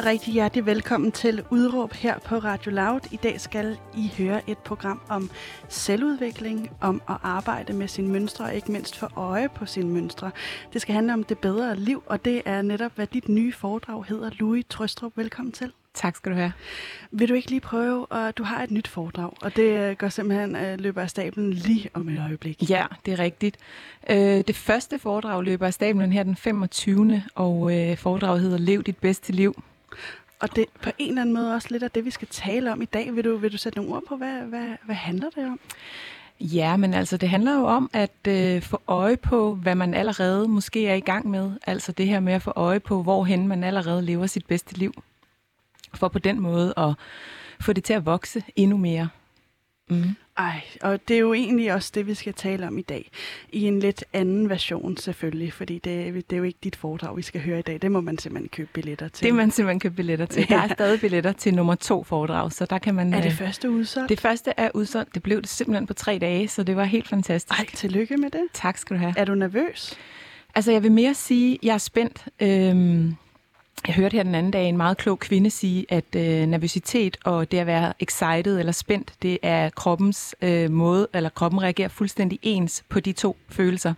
Og rigtig hjertelig velkommen til Udråb her på Radio Loud. I dag skal I høre et program om selvudvikling, om at arbejde med sine mønstre og ikke mindst få øje på sine mønstre. Det skal handle om det bedre liv, og det er netop, hvad dit nye foredrag hedder. Louis Trøstrup, velkommen til. Tak skal du have. Vil du ikke lige prøve, at du har et nyt foredrag, og det øh, går simpelthen øh, løber af stablen lige om et øjeblik. Ja, det er rigtigt. Øh, det første foredrag løber af stablen her den 25. og foredraget hedder Lev dit bedste liv. Og det på en eller anden måde også lidt af det, vi skal tale om i dag. Vil du, vil du sætte nogle ord på, hvad, hvad, hvad handler det om? Ja, men altså det handler jo om at øh, få øje på, hvad man allerede måske er i gang med. Altså det her med at få øje på, hvorhen man allerede lever sit bedste liv. For på den måde at få det til at vokse endnu mere. Mm. Ej, og det er jo egentlig også det, vi skal tale om i dag. I en lidt anden version selvfølgelig, fordi det, det er jo ikke dit foredrag, vi skal høre i dag. Det må man simpelthen købe billetter til. Det må man simpelthen købe billetter til. Ja. Der er stadig billetter til nummer to foredrag, så der kan man... Er det første udsolgt? Det første er udsolgt. Det blev det simpelthen på tre dage, så det var helt fantastisk. Ej, tillykke med det. Tak skal du have. Er du nervøs? Altså, jeg vil mere sige, at jeg er spændt. Øhm, jeg hørte her den anden dag en meget klog kvinde sige, at øh, nervøsitet og det at være excited eller spændt, det er kroppens øh, måde, eller kroppen reagerer fuldstændig ens på de to følelser.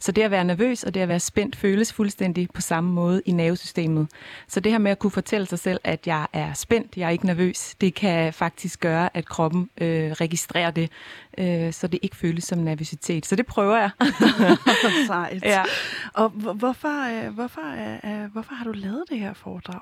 Så det at være nervøs og det at være spændt føles fuldstændig på samme måde i nervesystemet. Så det her med at kunne fortælle sig selv, at jeg er spændt, jeg er ikke nervøs, det kan faktisk gøre, at kroppen øh, registrerer det, øh, så det ikke føles som nervøsitet. Så det prøver jeg. Sejt. Ja. Og hvorfor, øh, hvorfor, øh, hvorfor har du lavet det her foredrag?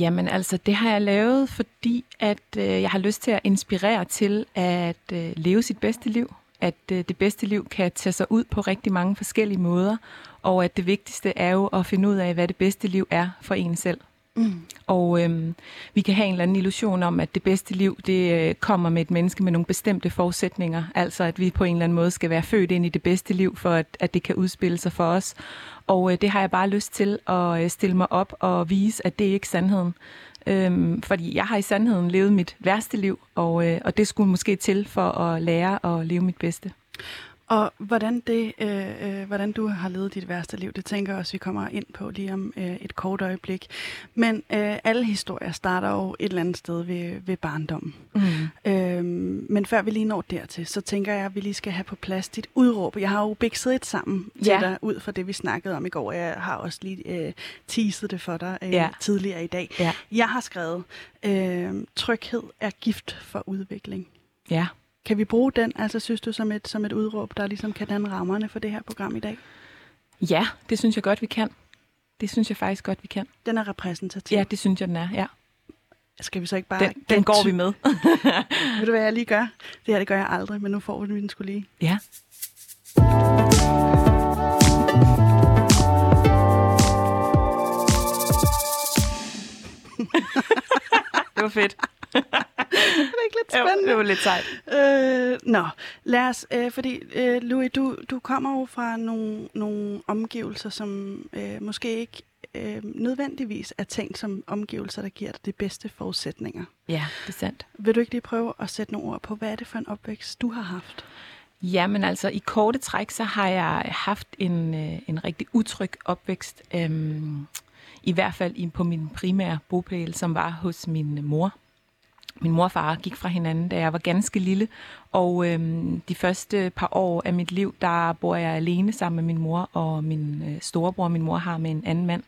Jamen altså, det har jeg lavet, fordi at øh, jeg har lyst til at inspirere til at øh, leve sit bedste liv at øh, det bedste liv kan tage sig ud på rigtig mange forskellige måder, og at det vigtigste er jo at finde ud af, hvad det bedste liv er for en selv. Mm. Og øhm, vi kan have en eller anden illusion om, at det bedste liv, det øh, kommer med et menneske med nogle bestemte forudsætninger. Altså, at vi på en eller anden måde skal være født ind i det bedste liv, for at, at det kan udspille sig for os. Og øh, det har jeg bare lyst til at øh, stille mig op og vise, at det ikke er sandheden. Øhm, fordi jeg har i sandheden levet mit værste liv, og, øh, og det skulle måske til for at lære at leve mit bedste. Og hvordan, det, øh, øh, hvordan du har levet dit værste liv, det tænker jeg også, vi kommer ind på lige om øh, et kort øjeblik. Men øh, alle historier starter jo et eller andet sted ved, ved barndommen. Mm. Øh, men før vi lige når dertil, så tænker jeg, at vi lige skal have på plads dit udråb. Jeg har jo bikset et sammen til ja. dig, ud fra det, vi snakkede om i går. Jeg har også lige øh, teaset det for dig øh, ja. tidligere i dag. Ja. Jeg har skrevet, øh, tryghed er gift for udvikling. Ja. Kan vi bruge den, altså synes du, som et, som et udråb, der ligesom kan danne rammerne for det her program i dag? Ja, det synes jeg godt, vi kan. Det synes jeg faktisk godt, vi kan. Den er repræsentativ? Ja, det synes jeg, den er, ja. Skal vi så ikke bare... Den, den går vi med. Ved du, hvad jeg lige gør? Det her, det gør jeg aldrig, men nu får vi den skulle lige. Ja. det var fedt. Det er ikke lidt spændende? Jo, det var lidt sejt. Øh, nå, lad os, øh, fordi øh, Louis, du, du kommer jo fra nogle, nogle omgivelser, som øh, måske ikke øh, nødvendigvis er tænkt som omgivelser, der giver dig de bedste forudsætninger. Ja, det er sandt. Vil du ikke lige prøve at sætte nogle ord på, hvad er det for en opvækst, du har haft? Ja, men altså i korte træk, så har jeg haft en, øh, en rigtig utryg opvækst. Øhm, I hvert fald på min primære bopæl, som var hos min mor min mor og far gik fra hinanden, da jeg var ganske lille, og øhm, de første par år af mit liv, der bor jeg alene sammen med min mor og min øh, storebror. Min mor har med en anden mand.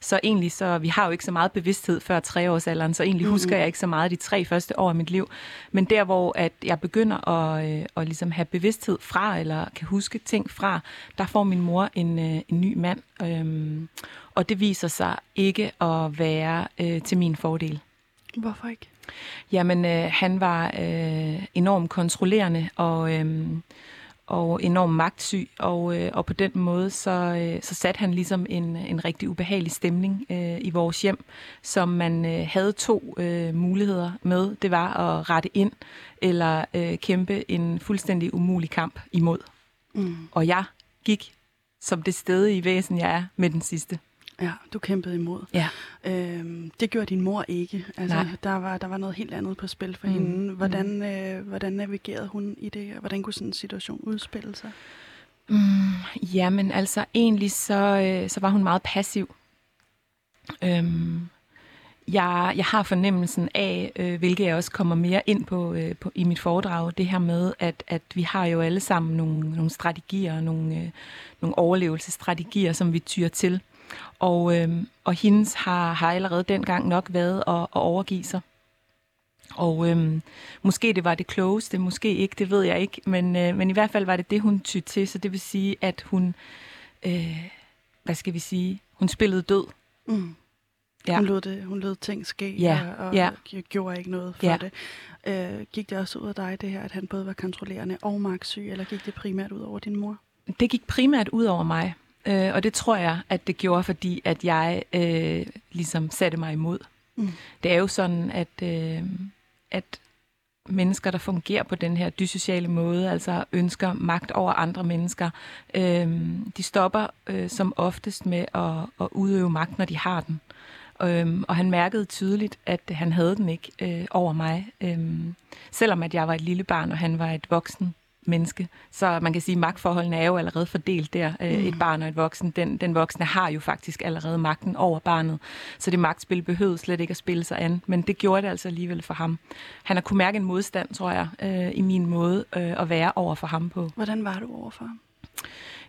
Så egentlig, så vi har jo ikke så meget bevidsthed før treårsalderen, så egentlig mm-hmm. husker jeg ikke så meget de tre første år af mit liv. Men der, hvor at jeg begynder at, øh, at ligesom have bevidsthed fra, eller kan huske ting fra, der får min mor en, øh, en ny mand. Øhm, og det viser sig ikke at være øh, til min fordel. Hvorfor ikke? Jamen, øh, han var øh, enormt kontrollerende, og, øh, og enormt magtsyg, og, øh, og på den måde så, øh, så satte han ligesom en, en rigtig ubehagelig stemning øh, i vores hjem, som man øh, havde to øh, muligheder med. Det var at rette ind eller øh, kæmpe en fuldstændig umulig kamp imod. Mm. Og jeg gik som det sted i væsen, jeg er med den sidste. Ja, du kæmpede imod. Ja. Øhm, det gjorde din mor ikke. Altså, Nej. der var, der var noget helt andet på spil for Mm. mm. hende. Hvordan, øh, hvordan navigerede hun i det, hvordan kunne sådan en situation udspille sig? Mm, jamen altså, egentlig så, øh, så var hun meget passiv. Øhm, jeg, jeg har fornemmelsen af, øh, hvilket jeg også kommer mere ind på, øh, på i mit foredrag, det her med, at, at vi har jo alle sammen nogle, nogle strategier, nogle, øh, nogle overlevelsesstrategier, som vi tyrer til. Og, øh, og hendes har, har allerede dengang nok været at, at overgive sig. Og øhm, måske det var det klogeste, måske ikke, det ved jeg ikke, men, øh, men i hvert fald var det det, hun tydde til, så det vil sige, at hun, øh, hvad skal vi sige, hun spillede død. Mm. Ja. Hun, lod det, hun lod ting ske, Ja, og, og ja. gjorde ikke noget for Ja. det. Øh, gik det også ud af dig, det her, at han både var kontrollerende og magtsyg, eller gik det primært ud over din mor? Det gik primært ud over mig, øh, og det tror jeg, at det gjorde, fordi at jeg øh, ligesom satte mig imod. Mm. Det er jo sådan, at, øh, at mennesker, der fungerer på den her dysociale måde, altså ønsker magt over andre mennesker, øh, de stopper øh, som oftest med at, at udøve magt, når de har den. Øhm, og han mærkede tydeligt, at han havde den ikke øh, over mig. Øhm, selvom at jeg var et lille barn, og han var et voksen menneske. Så man kan sige, at magtforholdene er jo allerede fordelt der. Øh, Et barn og et voksen. Den, den voksne har jo faktisk allerede magten over barnet. Så det magtspil behøvede slet ikke at spille sig an. Men det gjorde det altså alligevel for ham. Han har kunne mærke en modstand, tror jeg, øh, i min måde øh, at være over for ham på. Hvordan var du overfor ham?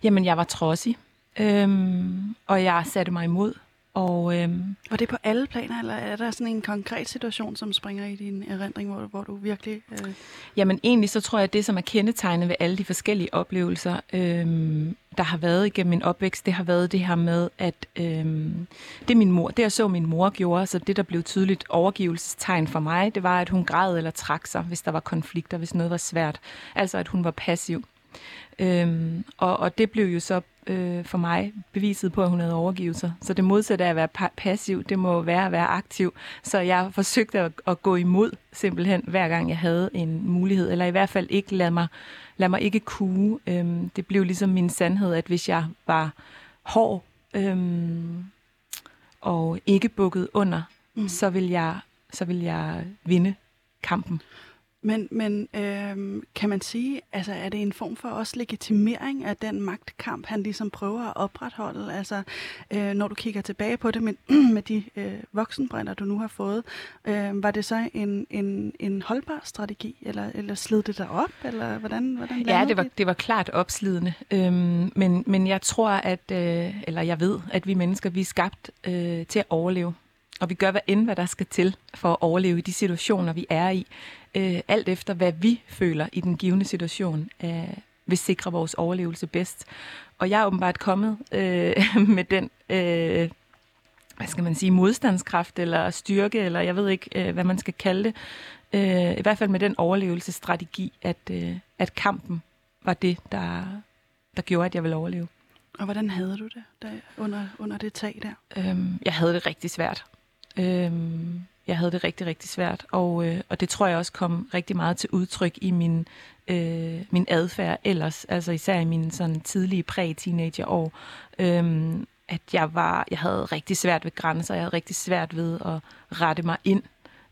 Jamen, jeg var trodsig. Øhm, og jeg satte mig imod. Og øhm, Var det på alle planer, eller er der sådan en konkret situation, som springer i din erindring, hvor, hvor du virkelig... Øh, Jamen egentlig så tror jeg, at det, som er kendetegnet ved alle de forskellige oplevelser, øhm, der har været igennem min opvækst, det har været det her med, at øhm, det min mor, det jeg så min mor gjorde, så det der blev tydeligt overgivelsestegn for mig, det var, at hun græd eller trak sig, hvis der var konflikter, hvis noget var svært. Altså at hun var passiv. Øhm, og, og det blev jo så øh, for mig beviset på, at hun havde overgivet sig. Så det modsatte af at være pa- passiv, det må være at være aktiv. Så jeg forsøgte at, at gå imod simpelthen, hver gang jeg havde en mulighed, eller i hvert fald ikke lade mig, lad mig ikke kue. Øhm, det blev ligesom min sandhed, at hvis jeg var hård øhm, og ikke bukket under, mm. så, vil jeg, så vil jeg vinde kampen. Men, men øh, kan man sige, altså er det en form for også legitimering af den magtkamp, han ligesom prøver at opretholde? Altså øh, når du kigger tilbage på det med, med de øh, voksenbrænder, du nu har fået, øh, var det så en, en, en holdbar strategi, eller, eller slid det dig op, eller hvordan, hvordan Ja, det var, det var klart opslidende. Øhm, men, men jeg tror, at, øh, eller jeg ved, at vi mennesker, vi er skabt øh, til at overleve. Og vi gør hvad end, hvad der skal til for at overleve i de situationer, vi er i. Øh, alt efter, hvad vi føler i den givende situation, øh, vil sikre vores overlevelse bedst. Og jeg er åbenbart kommet øh, med den... Øh, hvad skal man sige, modstandskraft eller styrke, eller jeg ved ikke, øh, hvad man skal kalde det. Øh, I hvert fald med den overlevelsesstrategi, at, øh, at kampen var det, der, der gjorde, at jeg ville overleve. Og hvordan havde du det der, under, under det tag der? Øhm, jeg havde det rigtig svært. Øhm, jeg havde det rigtig, rigtig svært, og, øh, og det tror jeg også kom rigtig meget til udtryk i min, øh, min adfærd ellers, altså især i mine sådan tidlige præ-teenagerår, øh, at jeg var, jeg havde rigtig svært ved grænser, jeg havde rigtig svært ved at rette mig ind.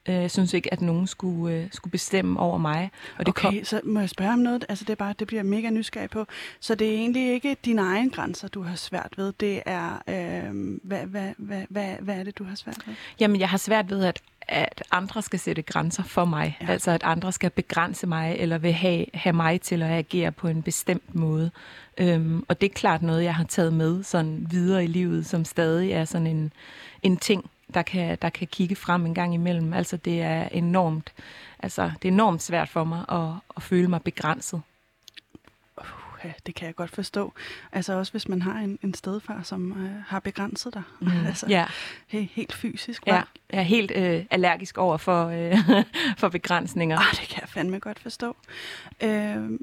Øh, Jeg synes ikke, at nogen skulle, øh, skulle bestemme over mig. Og det okay, kom, så må jeg spørge om noget? Altså det er bare, det bliver mega nysgerrig på. Så det er egentlig ikke dine egne grænser, du har svært ved. Det er, øh, hvad, hvad, hvad, hvad, hvad er det, du har svært ved? Jamen, jeg har svært ved, at, at andre skal sætte grænser for mig. Ja. Altså, at andre skal begrænse mig, eller vil have, have mig til at agere på en bestemt måde. Øhm, og det er klart noget, jeg har taget med sådan videre i livet, som stadig er sådan en, en ting, der kan, der kan kigge frem en gang imellem. Altså, det er enormt, altså, det er enormt svært for mig at, at føle mig begrænset. Ja, det kan jeg godt forstå. Altså også hvis man har en, en stedfar, som øh, har begrænset dig. Mm. altså, Ja, he, helt fysisk. ja, jeg er helt øh, allergisk over for, øh, for begrænsninger. Ah, det kan jeg fandme godt forstå. Øh,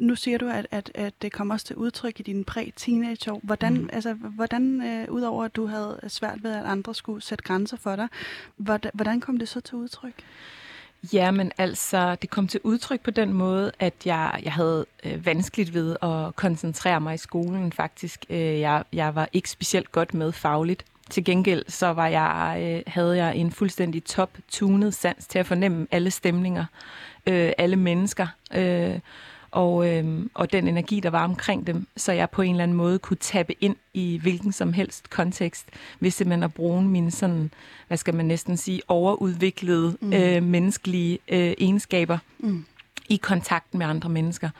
nu siger du, at, at, at det kommer også til udtryk i dine præ-teenageår. Hvordan, mm. altså, hvordan øh, udover at du havde svært ved, at andre skulle sætte grænser for dig, hvordan, hvordan kom det så til udtryk? Ja, men altså, det kom til udtryk på den måde, at jeg, jeg havde øh, vanskeligt ved at koncentrere mig i skolen faktisk. Øh, jeg, jeg var ikke specielt godt med fagligt. Til gengæld så var jeg, øh, havde jeg en fuldstændig top-tunet sans til at fornemme alle stemninger, øh, alle mennesker. Øh, og, øh, og den energi, der var omkring dem, så jeg på en eller anden måde kunne tappe ind i hvilken som helst kontekst, hvis simpelthen at bruge mine sådan, hvad skal man næsten sige, overudviklede mm. øh, menneskelige øh, egenskaber mm. i kontakten med andre mennesker.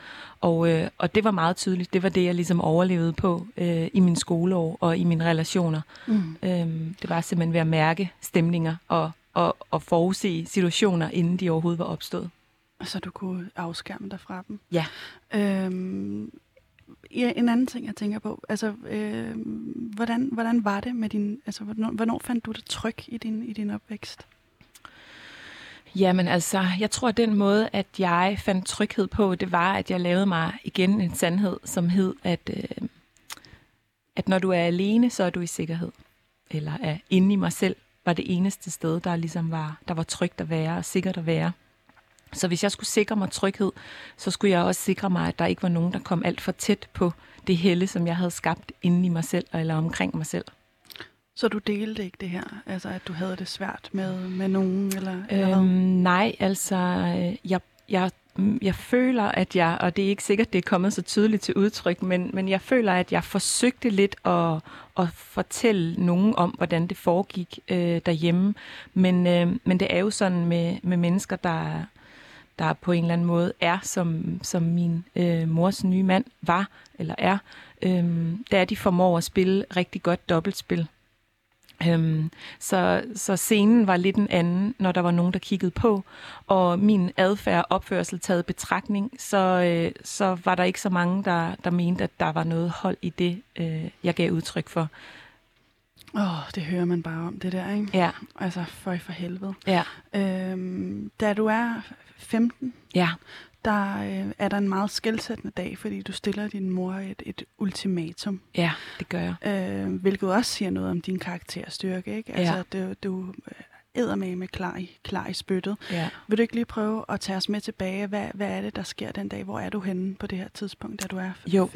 Og, øh, og det var meget tydeligt. Det var det, jeg ligesom overlevede på øh, i min skoleår og i mine relationer. Mm. Øh, det var simpelthen ved at mærke stemninger og, og, og forudse situationer, inden de overhovedet var opstået. Så du kunne afskærme dig fra dem? Ja. Øhm, ja, en anden ting, jeg tænker på, altså, øh, hvordan, hvordan var det med din, altså, hvornår, hvornår fandt du det tryg i din, i din opvækst? Jamen altså, jeg tror, at den måde, at jeg fandt tryghed på, det var, at jeg lavede mig igen en sandhed, som hed, at, øh, at når du er alene, så er du i sikkerhed. Eller er inde i mig selv, var det eneste sted, der ligesom var, der var trygt at være og sikkert at være. Så hvis jeg skulle sikre mig tryghed, så skulle jeg også sikre mig, at der ikke var nogen, der kom alt for tæt på det helle, som jeg havde skabt inde i mig selv eller omkring mig selv. Så du delte ikke det her? Altså, at du havde det svært med, med nogen? Eller, øhm, eller nej, altså, jeg, jeg, jeg føler, at jeg, og det er ikke sikkert, det er kommet så tydeligt til udtryk, men, men jeg føler, at jeg forsøgte lidt at, at fortælle nogen om, hvordan det foregik øh, derhjemme. Men, øh, men det er jo sådan med, med mennesker, der der på en eller anden måde er, som, som min øh, mors nye mand var eller er, øhm, der de formår at spille rigtig godt dobbeltspil. Øhm, så, så scenen var lidt en anden, når der var nogen, der kiggede på, og min adfærd og opførsel taget betragtning, så, øh, så var der ikke så mange, der, der mente, at der var noget hold i det, øh, jeg gav udtryk for. Åh, oh, det hører man bare om, det der, ikke? Ja. Altså, for for helvede. Ja. Øhm, da du er 15, ja. der øh, er der en meget skældsættende dag, fordi du stiller din mor et, et ultimatum. Ja, det gør jeg. Øh, hvilket også siger noget om din karakterstyrke, ikke? Altså, ja. du, du æder med med klar i, klar i spyttet. Ja. Vil du ikke lige prøve at tage os med tilbage? Hvad, hvad er det, der sker den dag? Hvor er du henne på det her tidspunkt, da du er jo.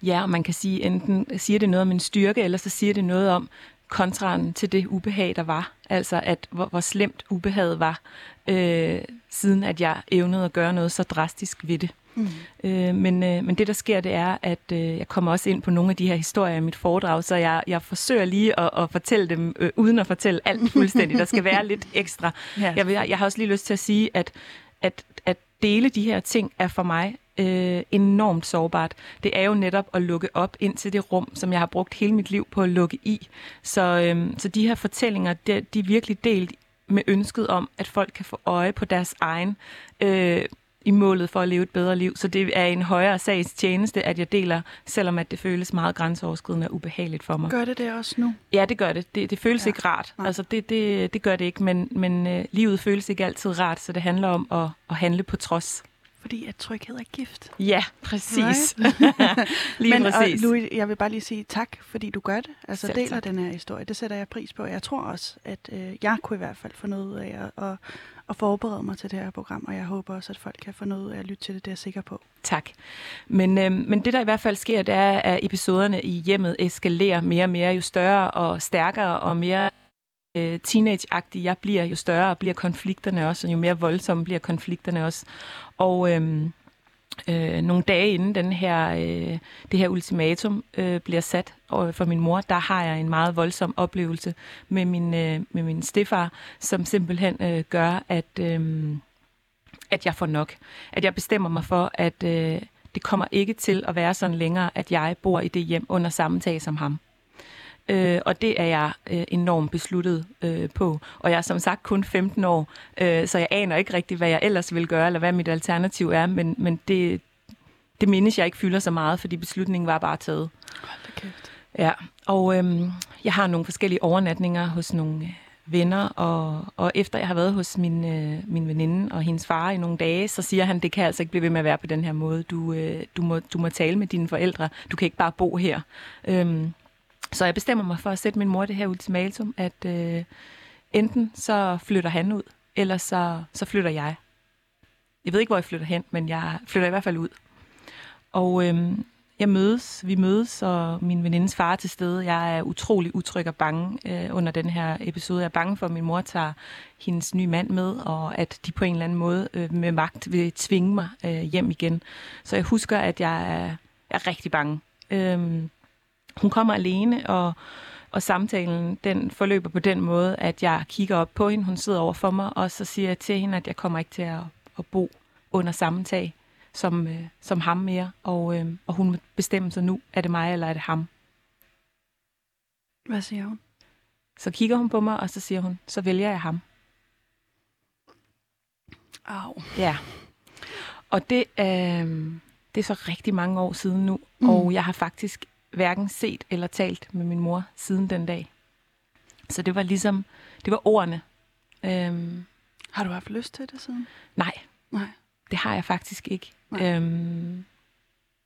15? Ja, og man kan sige, enten siger det noget om en styrke, eller så siger det noget om kontraren til det ubehag, der var. Altså, at hvor, hvor slemt ubehaget var, øh, siden at jeg evnede at gøre noget så drastisk ved det. Mm. Øh, men, øh, men det, der sker, det er, at øh, jeg kommer også ind på nogle af de her historier i mit foredrag, så jeg, jeg forsøger lige at, at fortælle dem, øh, uden at fortælle alt fuldstændig. Der skal være lidt ekstra. Ja. Jeg, vil, jeg har også lige lyst til at sige, at, at, at dele de her ting er for mig øh, enormt sårbart. Det er jo netop at lukke op ind til det rum, som jeg har brugt hele mit liv på at lukke i. Så, øh, så de her fortællinger, de, de er virkelig delt med ønsket om, at folk kan få øje på deres egen øh, i målet for at leve et bedre liv. Så det er en højere sags tjeneste, at jeg deler, selvom at det føles meget grænseoverskridende og ubehageligt for mig. Gør det det også nu? Ja, det gør det. Det, det føles ja. ikke rart. Nej. Altså, det, det, det gør det ikke, men, men øh, livet føles ikke altid rart, så det handler om at, at handle på trods. Fordi at tryghed er gift. Ja, præcis. lige Men, præcis. Og Louis, jeg vil bare lige sige tak, fordi du gør det. Altså Selv deler tak. den her historie. Det sætter jeg pris på. Jeg tror også, at øh, jeg kunne i hvert fald få noget ud af at, at, at forberede mig til det her program, og jeg håber også, at folk kan få noget ud af at lytte til det, det er jeg sikker på. Tak. Men, øh, men det, der i hvert fald sker, det er, at episoderne i hjemmet eskalerer mere og mere, jo større og stærkere og mere øh, teenage-agtig jeg bliver, jo større bliver konflikterne også, og jo mere voldsomme bliver konflikterne også. Og Øh, øh, nogle dage inden den her, øh, det her ultimatum øh, bliver sat for min mor, der har jeg en meget voldsom oplevelse med min, øh, med min stefar, som simpelthen øh, gør, at, øh, at jeg får nok. At jeg bestemmer mig for, at øh, det kommer ikke til at være sådan længere, at jeg bor i det hjem under samme tag som ham. Øh, og det er jeg øh, enormt besluttet øh, på. Og jeg er som sagt kun 15 år, øh, så jeg aner ikke rigtig, hvad jeg ellers vil gøre, eller hvad mit alternativ er, men, men det, det mindes jeg ikke fylder så meget, fordi beslutningen var bare taget. Hold kæft. Ja, og øhm, jeg har nogle forskellige overnatninger hos nogle venner, og, og efter jeg har været hos min, øh, min veninde og hendes far i nogle dage, så siger han, det kan altså ikke blive ved med at være på den her måde. Du, øh, du, må, du må tale med dine forældre. Du kan ikke bare bo her. Øhm, så jeg bestemmer mig for at sætte min mor det her ultimatum, at øh, enten så flytter han ud, eller så, så flytter jeg. Jeg ved ikke, hvor jeg flytter hen, men jeg flytter i hvert fald ud. Og øh, jeg mødes, vi mødes, og min venindes far er til stede. Jeg er utrolig utryg og bange øh, under den her episode. Jeg er bange for, at min mor tager hendes nye mand med, og at de på en eller anden måde øh, med magt vil tvinge mig øh, hjem igen. Så jeg husker, at jeg er, er rigtig bange. Øh, hun kommer alene, og, og samtalen den forløber på den måde, at jeg kigger op på hende. Hun sidder over for mig, og så siger jeg til hende, at jeg kommer ikke til at, at bo under samme tag som, øh, som ham mere, og, øh, og hun bestemmer sig nu, er det mig eller er det ham. Hvad siger hun? Så kigger hun på mig, og så siger hun, så vælger jeg ham. Au. Ja. Og det, øh, det er så rigtig mange år siden nu, mm. og jeg har faktisk hverken set eller talt med min mor siden den dag. Så det var ligesom, det var ordene. Øhm, Har du haft lyst til det siden? nej, Nej. det har jeg faktisk ikke. Nej. Øhm,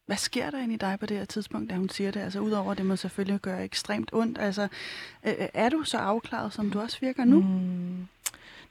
Hvad sker der inde i dig på det her tidspunkt, da hun siger det? Altså udover det må selvfølgelig gøre ekstremt ondt. Altså, øh, er du så afklaret, som du også virker nu? Mm,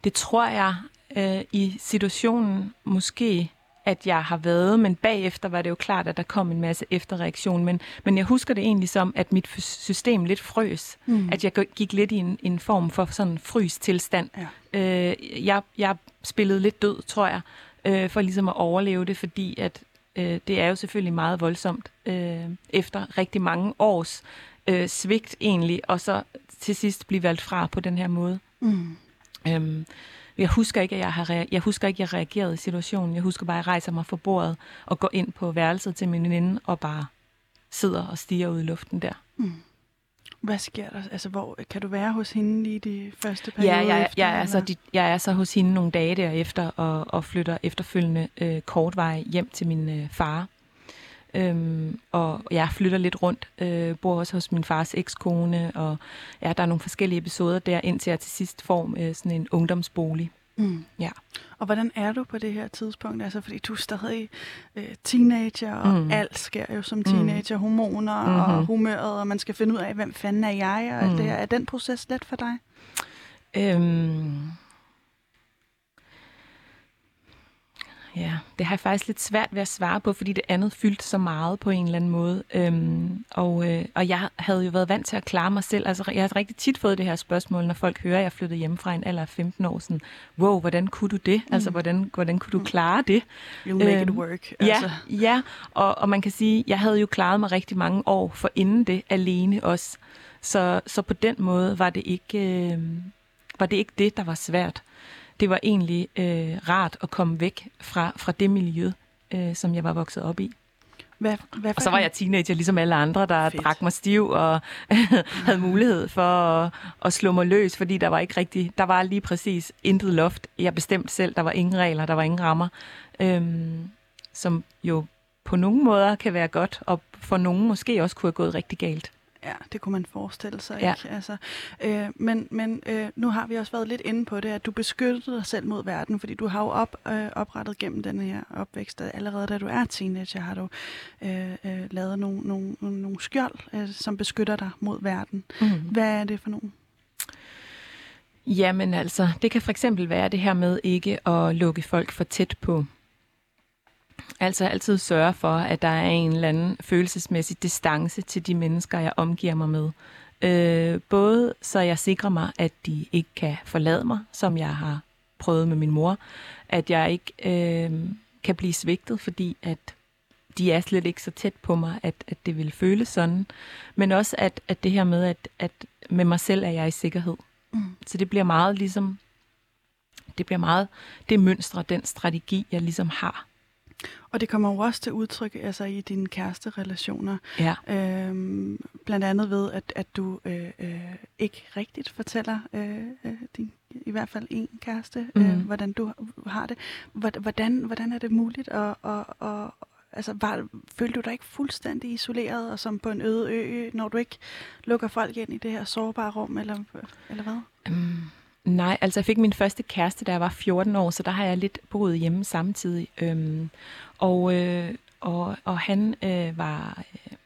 det tror jeg øh, i situationen måske, at jeg har været, men bagefter var det jo klart, at der kom en masse efterreaktion. Men, men jeg husker det egentlig som, at mit system lidt frøs. Mm. At jeg gik lidt i en, en form for sådan en frys tilstand. Ja. Øh, jeg, jeg spillede lidt død, tror jeg, øh, for ligesom at overleve det, fordi at øh, det er jo selvfølgelig meget voldsomt øh, efter rigtig mange års øh, svigt egentlig, og så til sidst blive valgt fra på den her måde. Mm. Øhm, jeg husker ikke, at jeg har jeg husker ikke, at jeg reagerede i situationen. Jeg husker bare, at jeg rejser mig fra bordet og går ind på værelset til min veninde og bare sidder og stiger ud i luften der. Hvad sker der? Altså, hvor kan du være hos hende lige de første Ja, perioder jeg, efter? jeg, er så, de, jeg er så hos hende nogle dage derefter og, og flytter efterfølgende øh, kortvej hjem til min øh, far. Øhm, og jeg flytter lidt rundt, øh, bor også hos min fars ekskone, og ja, der er nogle forskellige episoder der, indtil jeg til sidst får øh, sådan en ungdomsbolig. Mm. Ja. Og hvordan er du på det her tidspunkt? Altså, fordi du er stadig øh, teenager, og Mm. mm. alt sker jo som teenager. Hormoner Mhm. og humøret, og man skal finde ud af, hvem fanden er jeg, og alt Mm. det her. Er den proces let for dig? Øhm, ja, det har jeg faktisk lidt svært ved at svare på, fordi det andet fyldte så meget på en eller anden måde. Øhm, og, øh, og jeg havde jo været vant til at klare mig selv. Altså, jeg har rigtig tit fået det her spørgsmål, når folk hører, at jeg flyttede hjem fra en alder af 15 år. Sådan, wow, hvordan kunne du det? Altså, hvordan, hvordan kunne du klare det? You'll make it Øhm, work. Ja, Altså. ja. Og, og man kan sige, jeg havde jo klaret mig rigtig mange år for inden det alene også. Så, så på den måde var det ikke øh, var det ikke det, der var svært. Det var egentlig øh, rart at komme væk fra, fra det miljø, øh, som jeg var vokset op i. Hvad, hvad Og så var jeg teenager, ligesom alle andre, der Fedt. drak mig stiv og havde mulighed for at, at slå mig løs, fordi der var ikke rigtig, der var lige præcis intet loft. Jeg bestemte selv, der var ingen regler, der var ingen rammer, øhm, som jo på nogle måder kan være godt, og for nogen måske også kunne have gået rigtig galt. Ja, det kunne man forestille sig. Ja. Ikke? Altså, øh, men men øh, nu har vi også været lidt inde på det, at du beskyttede dig selv mod verden, fordi du har jo op, øh, oprettet gennem den her opvækst, at allerede da du er teenager, har du øh, øh, lavet nogle, nogle, nogle, skjold, øh, som beskytter dig mod verden. Mm. Hvad er det for nogle? Jamen altså, det kan for eksempel være det her med ikke at lukke folk for tæt på. Altså altid sørge for, at der er en eller anden følelsesmæssig distance til de mennesker, jeg omgiver mig med. Øh, både så jeg sikrer mig, at de ikke kan forlade mig, som jeg har prøvet med min mor. At jeg ikke øh, kan blive svigtet, fordi at de er slet ikke så tæt på mig, at, at det vil føles sådan. Men også at, at det her med, at, at med mig selv er jeg i sikkerhed. Mm. Så det bliver meget ligesom, det bliver meget det mønstre, den strategi, jeg ligesom har. Og det kommer jo også til udtryk altså, i dine kæresterelationer. Ja. Øhm, blandt andet ved, at, at du øh, øh, ikke rigtigt fortæller øh, øh, din, i hvert fald en kæreste, mm. øh, hvordan du har det. Hvor- Hvordan, hvordan er det muligt? at, at, at, altså, var, følte du dig ikke fuldstændig isoleret og som på en øde ø, når du ikke lukker folk ind i det her sårbare rum, eller, eller hvad? Um, Nej, altså jeg fik min første kæreste, da jeg var 14 år, så der har jeg lidt boet hjemme samtidig. Øhm, og, øh, og, og han øh, var øh,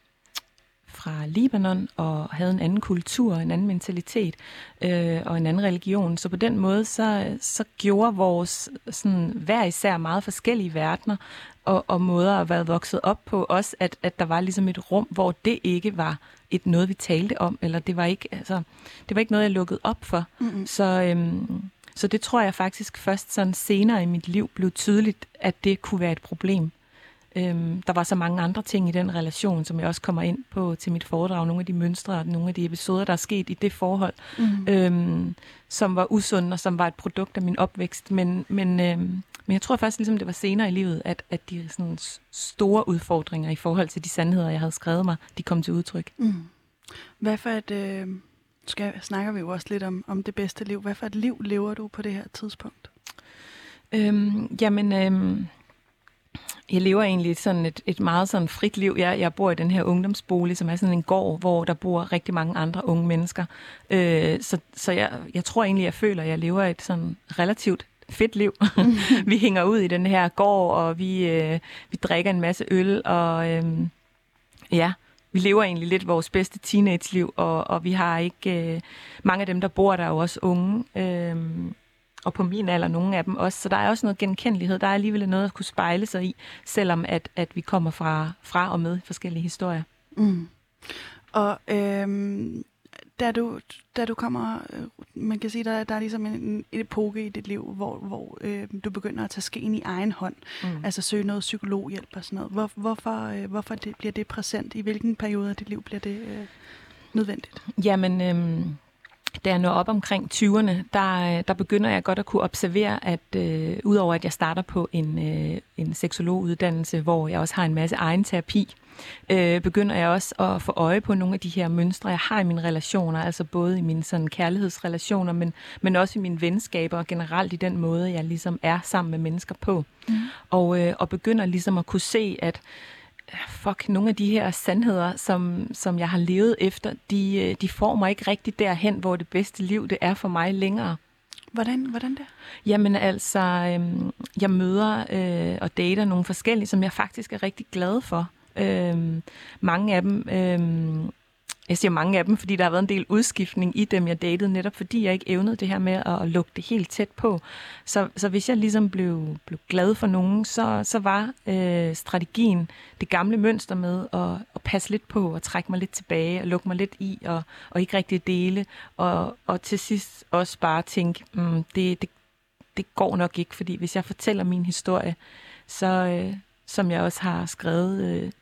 fra Libanon og havde en anden kultur, en anden mentalitet øh, og en anden religion. Så på den måde, så, så gjorde vores sådan, hver især meget forskellige verdener og, og måder at være vokset op på, også at, at der var ligesom et rum, hvor det ikke var et noget, vi talte om, eller det var ikke, altså, det var ikke noget, jeg lukkede op for. Mm-hmm. Så, øhm, så det tror jeg faktisk først sådan senere i mit liv blev tydeligt, at det kunne være et problem. Øhm, der var så mange andre ting i den relation, som jeg også kommer ind på til mit foredrag. Nogle af de mønstre og nogle af de episoder, der er sket i det forhold, mm. øhm, som var usunde og som var et produkt af min opvækst. Men, men, øhm, men jeg tror faktisk, ligesom det var senere i livet, at, at de sådan store udfordringer i forhold til de sandheder, jeg havde skrevet mig, de kom til udtryk. Mm. Hvad for et... Øh skal, snakker vi jo også lidt om, om det bedste liv. Hvad for et liv lever du på det her tidspunkt? Øhm, jamen, øhm, jeg lever egentlig sådan et, et meget sådan frit liv. Jeg, jeg bor i den her ungdomsbolig, som er sådan en gård, hvor der bor rigtig mange andre unge mennesker. Øh, så så jeg, jeg tror egentlig, jeg føler, at jeg lever et sådan relativt fedt liv. vi hænger ud i den her gård, og vi, øh, vi drikker en masse øl, og øh, ja, vi lever egentlig lidt vores bedste teenage-liv, og, og vi har ikke... Øh, mange af dem, der bor der, er jo også unge. Øh, og på min alder nogle af dem også. Så der er også noget genkendelighed. Der er alligevel noget at kunne spejle sig i, selvom at, at vi kommer fra, fra og med forskellige historier. Mm. Og øhm, da, du, da du kommer, øh, man kan sige, der, der er ligesom en, en epoke i dit liv, hvor, hvor øh, du begynder at tage skeen i egen hånd, mm. altså søge noget psykologhjælp og sådan noget. Hvor, hvorfor øh, hvorfor det, bliver det præsent? I hvilken periode af dit liv bliver det øh, nødvendigt? Jamen... Øh da jeg når op omkring 20'erne, der, der begynder jeg godt at kunne observere, at øh, udover at jeg starter på en, øh, en seksologuddannelse, hvor jeg også har en masse egen terapi, øh, begynder jeg også at få øje på nogle af de her mønstre, jeg har i mine relationer, altså både i mine sådan, kærlighedsrelationer, men, men også i mine venskaber og generelt i den måde, jeg ligesom er sammen med mennesker på. Mm. Og, øh, og begynder ligesom at kunne se, at fuck, nogle af de her sandheder, som, som jeg har levet efter, de, øh, de får mig ikke rigtig derhen, hvor det bedste liv det er for mig længere. Hvordan, hvordan det? Jamen altså, øhm, jeg møder øh, og dater nogle forskellige, som jeg faktisk er rigtig glad for. Øhm, mange af dem øhm, jeg siger mange af dem, fordi der har været en del udskiftning i dem, jeg datede, netop fordi jeg ikke evnede det her med at, lukke det helt tæt på. Så, så hvis jeg ligesom blev, blev glad for nogen, så, så var øh, strategien det gamle mønster med at, at passe lidt på og trække mig lidt tilbage og lukke mig lidt i og, og ikke rigtig dele. Og, og til sidst også bare tænke, mm, det, det, det går nok ikke, fordi hvis jeg fortæller min historie, så øh, som jeg også har skrevet øh,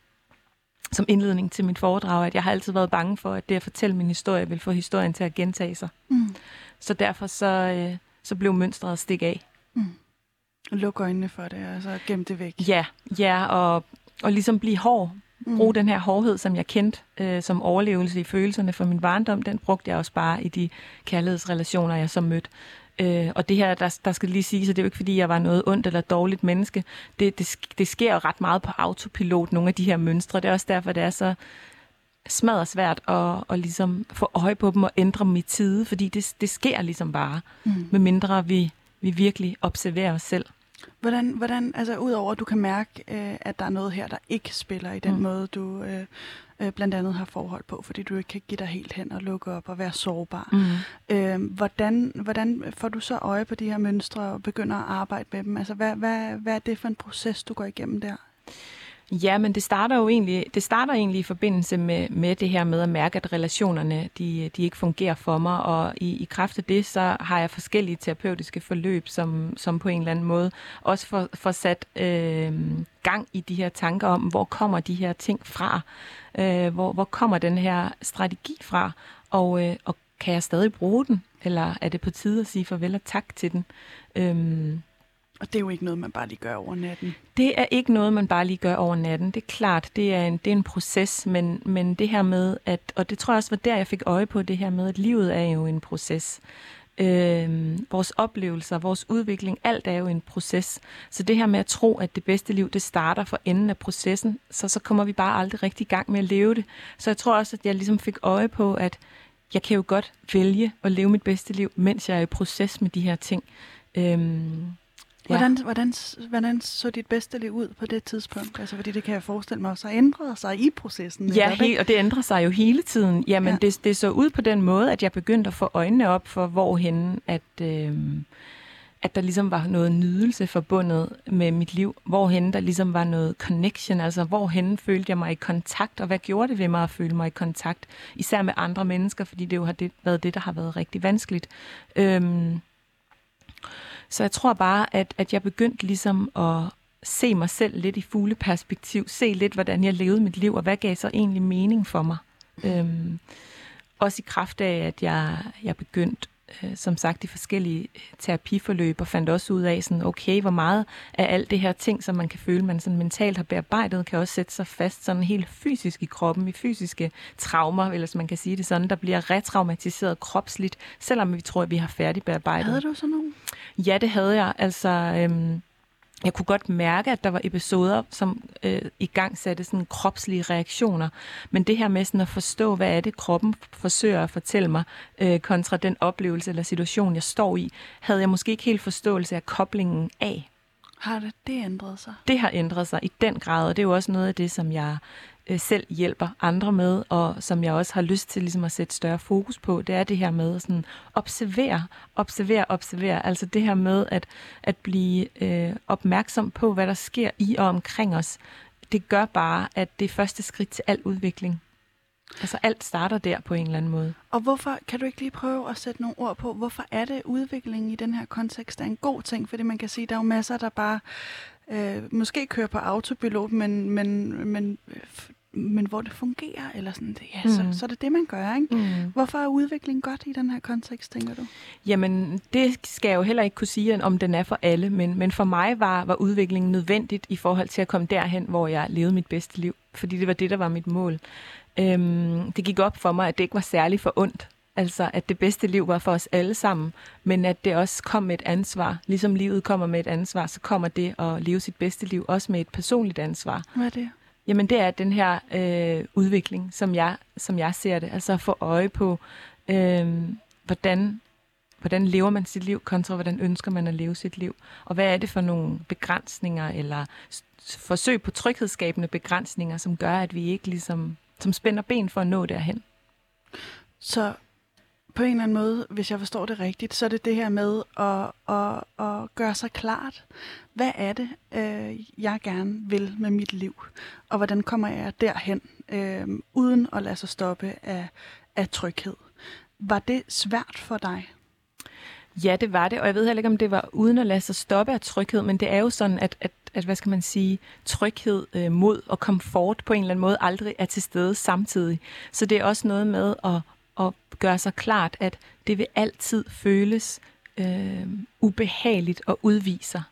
som indledning til mit foredrag, at jeg har altid været bange for, at det at fortælle min historie vil få historien til at gentage sig. Mm. Så derfor så, øh, så blev mønstret stik af. Mm. Luk øjnene for det, og så gem det væk. Ja, ja og, og ligesom blive hård. Mm. Brug den her hårdhed, som jeg kendte øh, som overlevelse i følelserne for min barndom, den brugte jeg også bare i de kærlighedsrelationer, jeg så mødte. Øh, og det her, der, der skal lige sige, så det er jo ikke, fordi jeg var noget ondt eller dårligt menneske. Det, det, det sker jo ret meget på autopilot, nogle af de her mønstre. Det er også derfor, det er så smadret svært at, at ligesom få øje på dem og ændre dem i tide, fordi det, det sker ligesom bare, mm. medmindre vi, vi virkelig observerer os selv. Hvordan, hvordan altså udover at du kan mærke, øh, at der er noget her, der ikke spiller i den mm. måde, du øh, øh, blandt andet har forhold på, fordi du ikke kan give dig helt hen og lukke op og være sårbar. Mm. Øh, hvordan, hvordan får du så øje på de her mønstre og begynder at arbejde med dem? Altså, hvad, hvad, hvad er det for en proces, du går igennem der? Ja, men det starter jo egentlig, det starter egentlig i forbindelse med, med det her med at mærke, at relationerne de, de ikke fungerer for mig, og i, i kraft af det, så har jeg forskellige terapeutiske forløb, som, som på en eller anden måde også får, får sat øh, gang i de her tanker om, hvor kommer de her ting fra, øh, hvor, hvor kommer den her strategi fra, og, øh, og kan jeg stadig bruge den, eller er det på tide at sige farvel og tak til den? Øh, og det er jo ikke noget, man bare lige gør over natten. Det er ikke noget, man bare lige gør over natten. Det er klart, det er en, det er en proces, men, men det her med, at, og det tror jeg også var der, jeg fik øje på det her med, at livet er jo en proces. Øh, vores oplevelser, vores udvikling, alt er jo en proces. Så det her med at tro, at det bedste liv, det starter for enden af processen, så, så kommer vi bare aldrig rigtig i gang med at leve det. Så jeg tror også, at jeg ligesom fik øje på, at jeg kan jo godt vælge at leve mit bedste liv, mens jeg er i proces med de her ting. Øhm, Ja. Hvordan, hvordan, hvordan så dit bedste liv ud på det tidspunkt? Altså, fordi det kan jeg forestille mig, så ændrede sig i processen. Ja, helt, og det ændrer sig jo hele tiden. Jamen, ja. det, det så ud på den måde, at jeg begyndte at få øjnene op for, hvorhen at, øh, at der ligesom var noget nydelse forbundet med mit liv. Hvorhen der ligesom var noget connection, altså hvorhen følte jeg mig i kontakt, og hvad gjorde det ved mig at føle mig i kontakt? Især med andre mennesker, fordi det jo har det, været det, der har været rigtig vanskeligt. Øh, så jeg tror bare, at, at jeg begyndte ligesom at se mig selv lidt i fugleperspektiv, se lidt, hvordan jeg levede mit liv, og hvad gav så egentlig mening for mig. Øhm, også i kraft af, at jeg, jeg begyndte øh, som sagt, i forskellige øh, terapiforløb, og fandt også ud af, sådan, okay, hvor meget af alt det her ting, som man kan føle, man sådan mentalt har bearbejdet, kan også sætte sig fast sådan helt fysisk i kroppen, i fysiske traumer, eller som man kan sige det sådan, der bliver retraumatiseret kropsligt, selvom vi tror, at vi har færdig bearbejdet. Havde du sådan nogle? Ja, det havde jeg. Altså, øhm, jeg kunne godt mærke, at der var episoder, som øh, i gang satte sådan kropslige reaktioner. Men det her med sådan at forstå, hvad er det, kroppen forsøger at fortælle mig, øh, kontra den oplevelse eller situation, jeg står i, havde jeg måske ikke helt forståelse af koblingen af. Har det, det ændret sig? Det har ændret sig i den grad, og det er jo også noget af det, som jeg øh, selv hjælper andre med, og som jeg også har lyst til ligesom at sætte større fokus på, det er det her med at sådan observere, observere, observere. Altså det her med at, at blive øh, opmærksom på, hvad der sker i og omkring os. Det gør bare, at det er første skridt til al udvikling. Altså alt starter der på en eller anden måde. Og hvorfor, kan du ikke lige prøve at sætte nogle ord på, hvorfor er det udviklingen i den her kontekst er en god ting? Fordi man kan sige, at der er jo masser, der bare øh, måske kører på autopilot, men, men, men men hvor det fungerer, eller sådan, det, ja, mm. så, så er det det, man gør, ikke? Mm. Hvorfor er udvikling godt i den her kontekst, tænker du? Jamen, det skal jeg jo heller ikke kunne sige, om den er for alle, men, men for mig var, var udviklingen nødvendigt i forhold til at komme derhen, hvor jeg levede mit bedste liv, fordi det var det, der var mit mål. Øhm, det gik op for mig, at det ikke var særligt for ondt, Altså, at det bedste liv var for os alle sammen, men at det også kom med et ansvar. Ligesom livet kommer med et ansvar, så kommer det at leve sit bedste liv også med et personligt ansvar. Hvad er det? Jamen det er den her øh, udvikling, som jeg, som jeg ser det. Altså at få øje på, øh, hvordan, hvordan lever man sit liv, kontra hvordan ønsker man at leve sit liv. Og hvad er det for nogle begrænsninger, eller forsøg på tryghedsskabende begrænsninger, som gør, at vi ikke ligesom, som spænder ben for at nå derhen. Så på en eller anden måde, hvis jeg forstår det rigtigt, så er det det her med at, at, at gøre sig klart, hvad er det, øh, jeg gerne vil med mit liv, og hvordan kommer jeg derhen, øh, uden at lade sig stoppe af, af tryghed. Var det svært for dig? Ja, det var det, og jeg ved heller ikke, om det var uden at lade sig stoppe af tryghed, men det er jo sådan, at, at, at hvad skal man sige, tryghed, øh, mod og komfort på en eller anden måde aldrig er til stede samtidig. Så det er også noget med at at gøre sig klart, at det vil altid føles øh, ubehageligt og udvise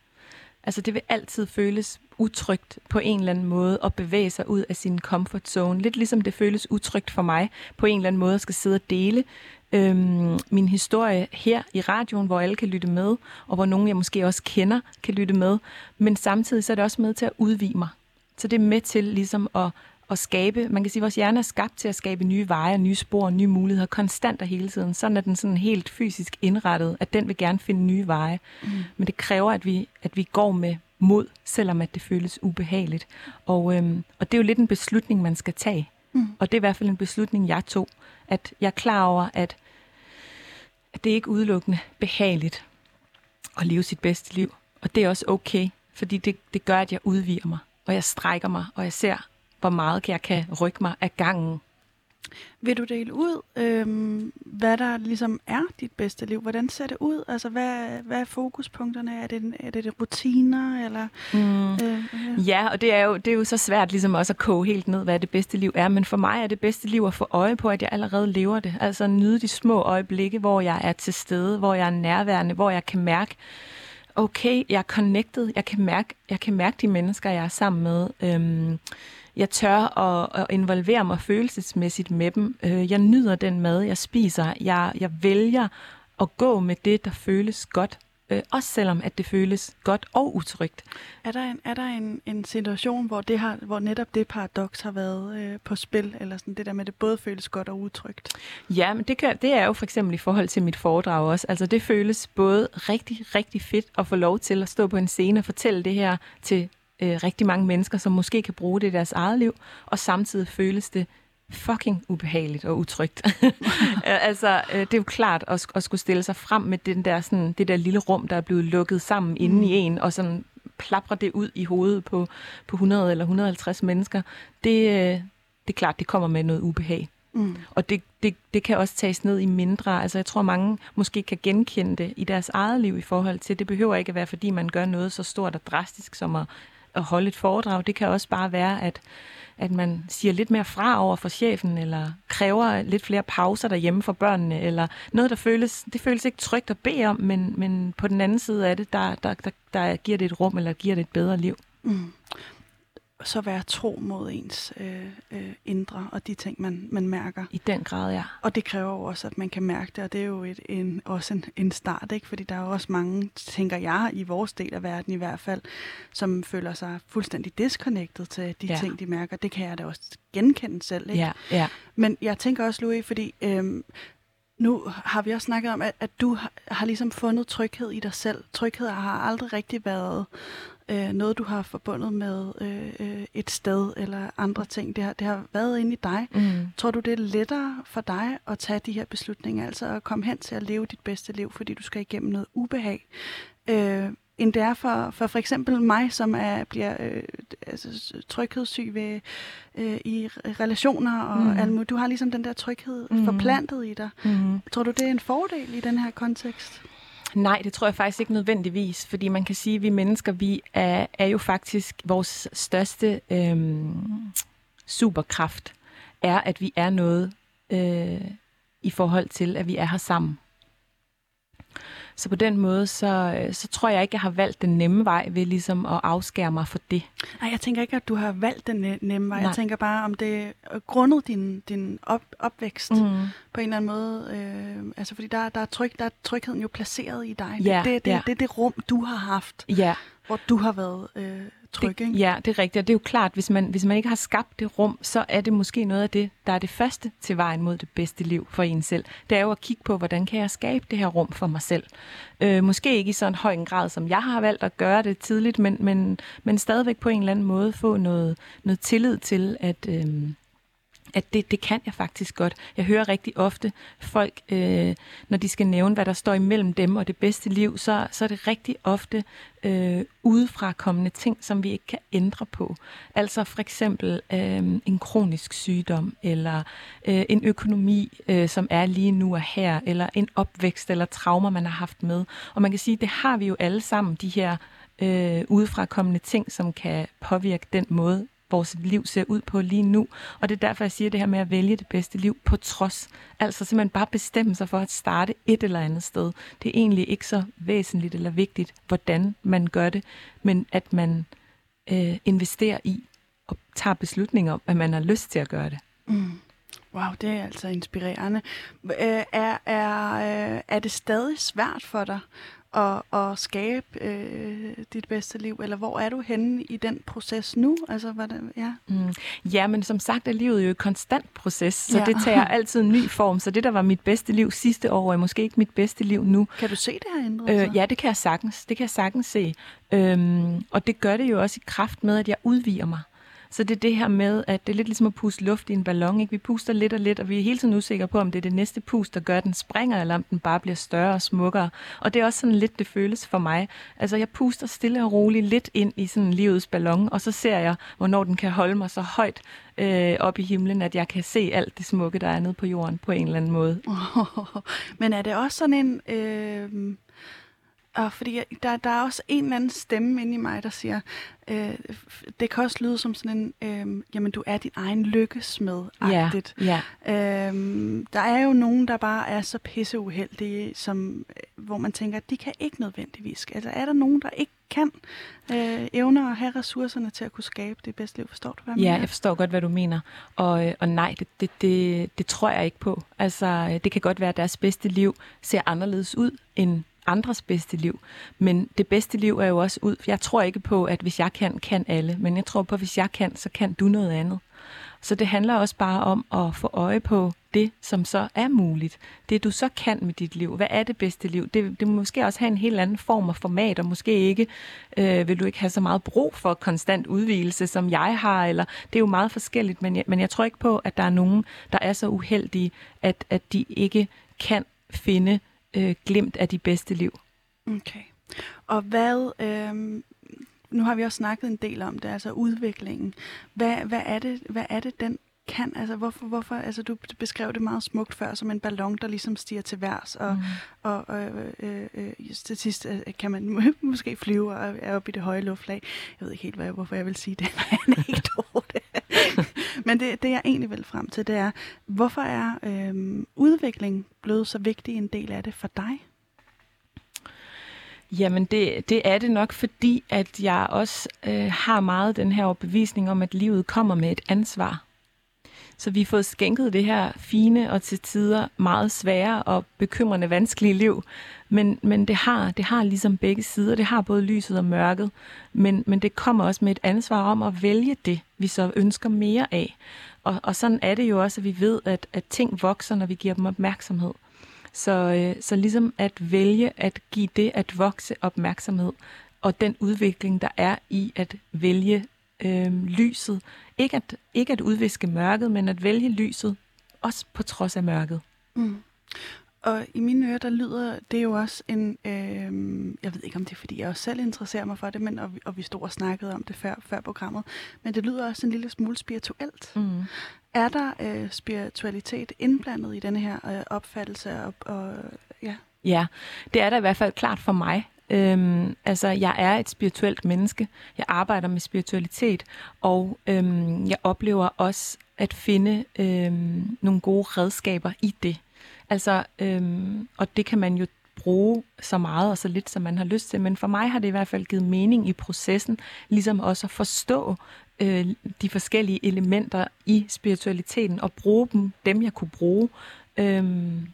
Altså det vil altid føles utrygt på en eller anden måde at bevæge sig ud af sin comfort zone. Lidt ligesom det føles utrygt for mig på en eller anden måde at skal sidde og dele øhm, min historie her i radioen, hvor alle kan lytte med, og hvor nogen jeg måske også kender kan lytte med. Men samtidig så er det også med til at udvige mig. Så det er med til ligesom at at skabe, man kan sige, at vores hjerne er skabt til at skabe nye veje, nye spor, nye muligheder, konstant og hele tiden. Sådan er den sådan helt fysisk indrettet, at den vil gerne finde nye veje. Mm. Men det kræver, at vi, at vi går med mod, selvom at det føles ubehageligt. Og, øhm, og det er jo lidt en beslutning, man skal tage. Mm. Og det er i hvert fald en beslutning, jeg tog. At jeg er klar over, at, at det er ikke udelukkende behageligt at leve sit bedste liv. Og det er også okay, fordi det, det gør, at jeg udviger mig, og jeg strækker mig, og jeg ser hvor meget jeg kan rykke mig af gangen. Vil du dele ud, øhm, hvad der ligesom er dit bedste liv? Hvordan ser det ud? Altså, hvad, hvad er fokuspunkterne? Er det, er det, det rutiner? Eller, mm. øh, øh. Ja, og det er, jo, det er jo så svært ligesom også at koge helt ned, hvad det bedste liv er. Men for mig er det bedste liv at få øje på, at jeg allerede lever det. Altså nyde de små øjeblikke, hvor jeg er til stede, hvor jeg er nærværende, hvor jeg kan mærke, okay, jeg er connected. Jeg kan mærke, jeg kan mærke de mennesker, jeg er sammen med. Øhm, jeg tør at, at involvere mig følelsesmæssigt med dem. Øh, jeg nyder den mad, jeg spiser. Jeg, jeg vælger at gå med det, der føles godt. øh, også selvom at det føles godt og utrygt. Er der en, er der en, en situation, hvor, det har, hvor netop det paradoks har været øh, på spil, eller sådan det der med, at det både føles godt og utrygt? Ja, men det, kan, det er jo for eksempel i forhold til mit foredrag også. Altså det føles både rigtig, rigtig fedt at få lov til at stå på en scene og fortælle det her til øh, rigtig mange mennesker, som måske kan bruge det i deres eget liv, og samtidig føles det fucking ubehageligt og utrygt. altså, øh, det er jo klart at, at skulle stille sig frem med den der, sådan, det der lille rum, der er blevet lukket sammen mm. inde i en, og sådan plapre det ud i hovedet på, på 100 eller 150 mennesker. Det, øh, det er klart, det kommer med noget ubehag. Mm. Og det, det, det kan også tages ned i mindre. Altså jeg tror, mange måske kan genkende det i deres eget liv i forhold til, det behøver ikke at være, fordi man gør noget så stort og drastisk som at, at holde et foredrag. Det kan også bare være, at at man siger lidt mere fra over for chefen, eller kræver lidt flere pauser derhjemme for børnene, eller noget, der føles, det føles ikke trygt at bede om, men, men på den anden side af det, der, der, der, der giver det et rum, eller giver det et bedre liv. Mm så være tro mod ens øh, øh, indre og de ting, man, man mærker. I den grad, ja. Og det kræver jo også, at man kan mærke det, og det er jo et, en, også en, en start, ikke? fordi der er jo også mange, tænker jeg, i vores del af verden i hvert fald, som føler sig fuldstændig disconnected til de ja. ting, de mærker. Det kan jeg da også genkende selv. Ikke? Ja, ja. Men jeg tænker også, Louis, fordi øhm, nu har vi også snakket om, at, at du har, har ligesom fundet tryghed i dig selv. Tryghed har aldrig rigtig været øh, noget, du har forbundet med øh, øh, et sted eller andre ting. Det har, det har været inde i dig. Mm. Tror du, det er lettere for dig at tage de her beslutninger, altså at komme hen til at leve dit bedste liv, fordi du skal igennem noget ubehag, øh, end det er for, for for eksempel mig, som er, bliver øh, altså, tryghedssyg ved, øh, i relationer og mm. alt Du har ligesom den der tryghed mm. forplantet i dig. Mm. Tror du, det er en fordel i den her kontekst? Nej, det tror jeg faktisk ikke nødvendigvis, fordi man kan sige, at vi mennesker, vi er, er jo faktisk vores største øhm, superkraft, er, at vi er noget øh, i forhold til, at vi er her sammen. Så på den måde, så, øh, så tror jeg ikke, jeg har valgt den nemme vej ved ligesom at afskære mig for det. Nej, jeg tænker ikke, at du har valgt den nemme vej. Nej. Jeg tænker bare, om det grundet din, din op, opvækst mm. på en eller anden måde. Øh, altså, fordi der, der, er tryg, der er trygheden jo placeret i dig. Ja, det, det, ja. det, det er det rum, du har haft, ja. hvor du har været... Øh, tryg, det, ikke? Ja, det er rigtigt. Og det er jo klart, hvis man, hvis man ikke har skabt det rum, så er det måske noget af det, der er det første til vejen mod det bedste liv for en selv. Det er jo at kigge på, hvordan kan jeg skabe det her rum for mig selv. Øh, måske ikke i sådan høj en grad, som jeg har valgt at gøre det tidligt, men, men, men stadigvæk på en eller anden måde få noget, noget tillid til, at... Øh, at det, det kan jeg faktisk godt. Jeg hører rigtig ofte folk, øh, når de skal nævne, hvad der står imellem dem og det bedste liv, så, så er det rigtig ofte øh, udefra kommende ting, som vi ikke kan ændre på. Altså for eksempel øh, en kronisk sygdom, eller øh, en økonomi, øh, som er lige nu og her, eller en opvækst eller traumer, man har haft med. Og man kan sige, det har vi jo alle sammen, de her øh, udefra kommende ting, som kan påvirke den måde, vores liv ser ud på lige nu. Og det er derfor, jeg siger det her med at vælge det bedste liv på trods. Altså simpelthen bare bestemme sig for at starte et eller andet sted. Det er egentlig ikke så væsentligt eller vigtigt, hvordan man gør det, men at man øh, investerer i og tager beslutninger om, at man har lyst til at gøre det. Mm. Wow, det er altså inspirerende. Øh, er, er, øh, er det stadig svært for dig at, at skabe øh, dit bedste liv? Eller hvor er du henne i den proces nu? Altså, hvordan, ja. Mm. ja, men som sagt er livet jo et konstant proces, så ja. det tager altid en ny form. Så det, der var mit bedste liv sidste år, er måske ikke mit bedste liv nu. Kan du se det her ændret øh, Ja, det kan jeg sagtens. Det kan jeg sagtens se. Øhm, og det gør det jo også i kraft med, at jeg udviger mig. Så det er det her med, at det er lidt ligesom at puste luft i en ballon. Ikke? Vi puster lidt og lidt, og vi er hele tiden usikre på, om det er det næste pust, der gør, at den springer, eller om den bare bliver større og smukkere. Og det er også sådan lidt, det føles for mig. Altså, jeg puster stille og roligt lidt ind i sådan livets ballon, og så ser jeg, hvornår den kan holde mig så højt øh, op i himlen, at jeg kan se alt det smukke, der er nede på jorden på en eller anden måde. Oh, men er det også sådan en... Øh og fordi der, der er også en eller anden stemme inde i mig, der siger, øh, det kan også lyde som sådan en, øh, jamen du er din egen lykkesmed-agtigt. Ja, ja. Øh, der er jo nogen, der bare er så pisseuheldige, som, hvor man tænker, de kan ikke nødvendigvis. Altså er der nogen, der ikke kan øh, evner at have ressourcerne til at kunne skabe det bedste liv? Forstår du, hvad jeg ja, mener? jeg forstår godt, hvad du mener. Og, øh, og nej, det, det, det, det tror jeg ikke på. Altså, det kan godt være, at deres bedste liv ser anderledes ud end andres bedste liv. Men det bedste liv er jo også ud, jeg tror ikke på, at hvis jeg kan, kan alle. Men jeg tror på, at hvis jeg kan, så kan du noget andet. Så det handler også bare om at få øje på det, som så er muligt. Det, du så kan med dit liv. Hvad er det bedste liv? Det, det må måske også have en helt anden form og format, og måske ikke øh, vil du ikke have så meget brug for konstant udvielse, som jeg har. Eller, det er jo meget forskelligt, men jeg, men jeg tror ikke på, at der er nogen, der er så uheldige, at, at de ikke kan finde øh, glimt af de bedste liv. Okay. Og hvad, øh, nu har vi også snakket en del om det, altså udviklingen. Hvad, hvad, er, det, hvad er det, den kan? Altså, hvorfor, hvorfor, altså, du beskrev det meget smukt før, som en ballon, der ligesom stiger til værs, og, mm. og, og øh, øh, til sidst øh, kan man må, måske flyve og er oppe i det høje luftlag. Jeg ved ikke helt, hvad, hvorfor jeg vil sige det, men anekdote men det, det, jeg egentlig vil frem til, det er, hvorfor er øh, udvikling blevet så vigtig en del af det for dig? Jamen, det, det er det nok, fordi at jeg også øh, har meget den her overbevisning om, at livet kommer med et ansvar. Så vi har fået skænket det her fine og til tider meget svære og bekymrende vanskelige liv. Men, men det, har, det har ligesom begge sider. Det har både lyset og mørket. Men, men det kommer også med et ansvar om at vælge det, vi så ønsker mere af. Og, og sådan er det jo også, at vi ved, at, at ting vokser, når vi giver dem opmærksomhed. Så, øh, så ligesom at vælge at give det at vokse opmærksomhed, og den udvikling, der er i at vælge øh, lyset. Ikke at, ikke at udviske mørket, men at vælge lyset, også på trods af mørket. Mm. Og i mine ører, der lyder det jo også en, øh, jeg ved ikke om det er, fordi jeg også selv interesserer mig for det, men og, og vi stod og snakkede om det før, før programmet, men det lyder også en lille smule spirituelt. Mm. Er der øh, spiritualitet indblandet i denne her øh, opfattelse? Og, og, ja. ja, det er der i hvert fald klart for mig. Øhm, altså, jeg er et spirituelt menneske. Jeg arbejder med spiritualitet, og øhm, jeg oplever også at finde øhm, nogle gode redskaber i det. Altså, øhm, og det kan man jo bruge så meget og så lidt, som man har lyst til. Men for mig har det i hvert fald givet mening i processen, ligesom også at forstå øh, de forskellige elementer i spiritualiteten og bruge dem, dem jeg kunne bruge. Øhm,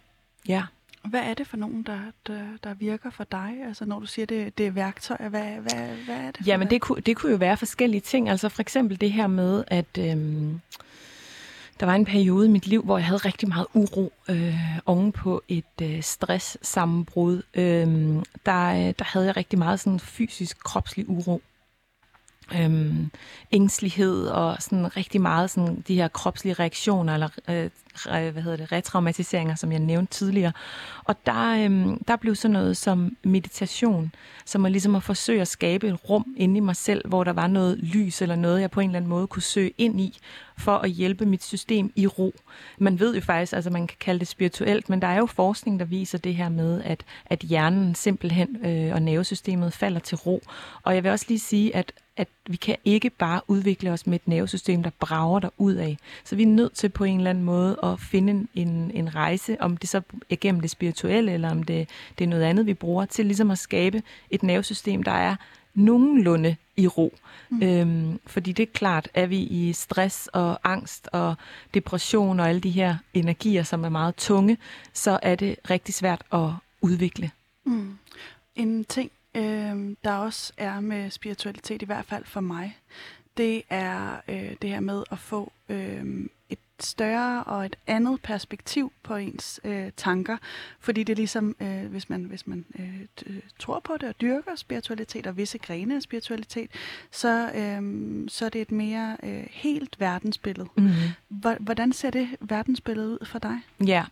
ja. Hvad er det for nogen, der, der, der virker for dig? Altså når du siger, det, det er værktøjer, hvad, hvad, hvad er det Jamen det kunne, det kunne jo være forskellige ting. Altså for eksempel det her med, at øhm, der var en periode i mit liv, hvor jeg havde rigtig meget uro øh, oven på et øh, stress-sammenbrud. Øh, der, der havde jeg rigtig meget sådan fysisk, kropslig uro øhm, ængstelighed og sådan rigtig meget sådan de her kropslige reaktioner eller øh, hvad hedder det, retraumatiseringer, som jeg nævnte tidligere. Og der, øhm, der blev sådan noget som meditation, som er ligesom at forsøge at skabe et rum inde i mig selv, hvor der var noget lys eller noget, jeg på en eller anden måde kunne søge ind i, for at hjælpe mit system i ro. Man ved jo faktisk, altså man kan kalde det spirituelt, men der er jo forskning, der viser det her med, at, at hjernen simpelthen øh, og nervesystemet falder til ro. Og jeg vil også lige sige, at at vi kan ikke bare udvikle os med et nervesystem, der brager der ud af. Så vi er nødt til på en eller anden måde at finde en, en rejse, om det så er gennem det spirituelle, eller om det, det er noget andet, vi bruger, til ligesom at skabe et nervesystem, der er nogenlunde i ro. Mm. Øhm, fordi det er klart, at vi i stress og angst og depression og alle de her energier, som er meget tunge, så er det rigtig svært at udvikle. Mm. En ting, øh, der også er med spiritualitet, i hvert fald for mig, det er øh, det her med at få øh, større og et andet perspektiv på ens øh, tanker. Fordi det er ligesom, øh, hvis man, hvis man øh, tror på det og dyrker spiritualitet og visse grene af spiritualitet, så, øh, så er det et mere øh, helt verdensbillede. Mm-hmm. Hvordan ser det verdensbillede ud for dig? Ja,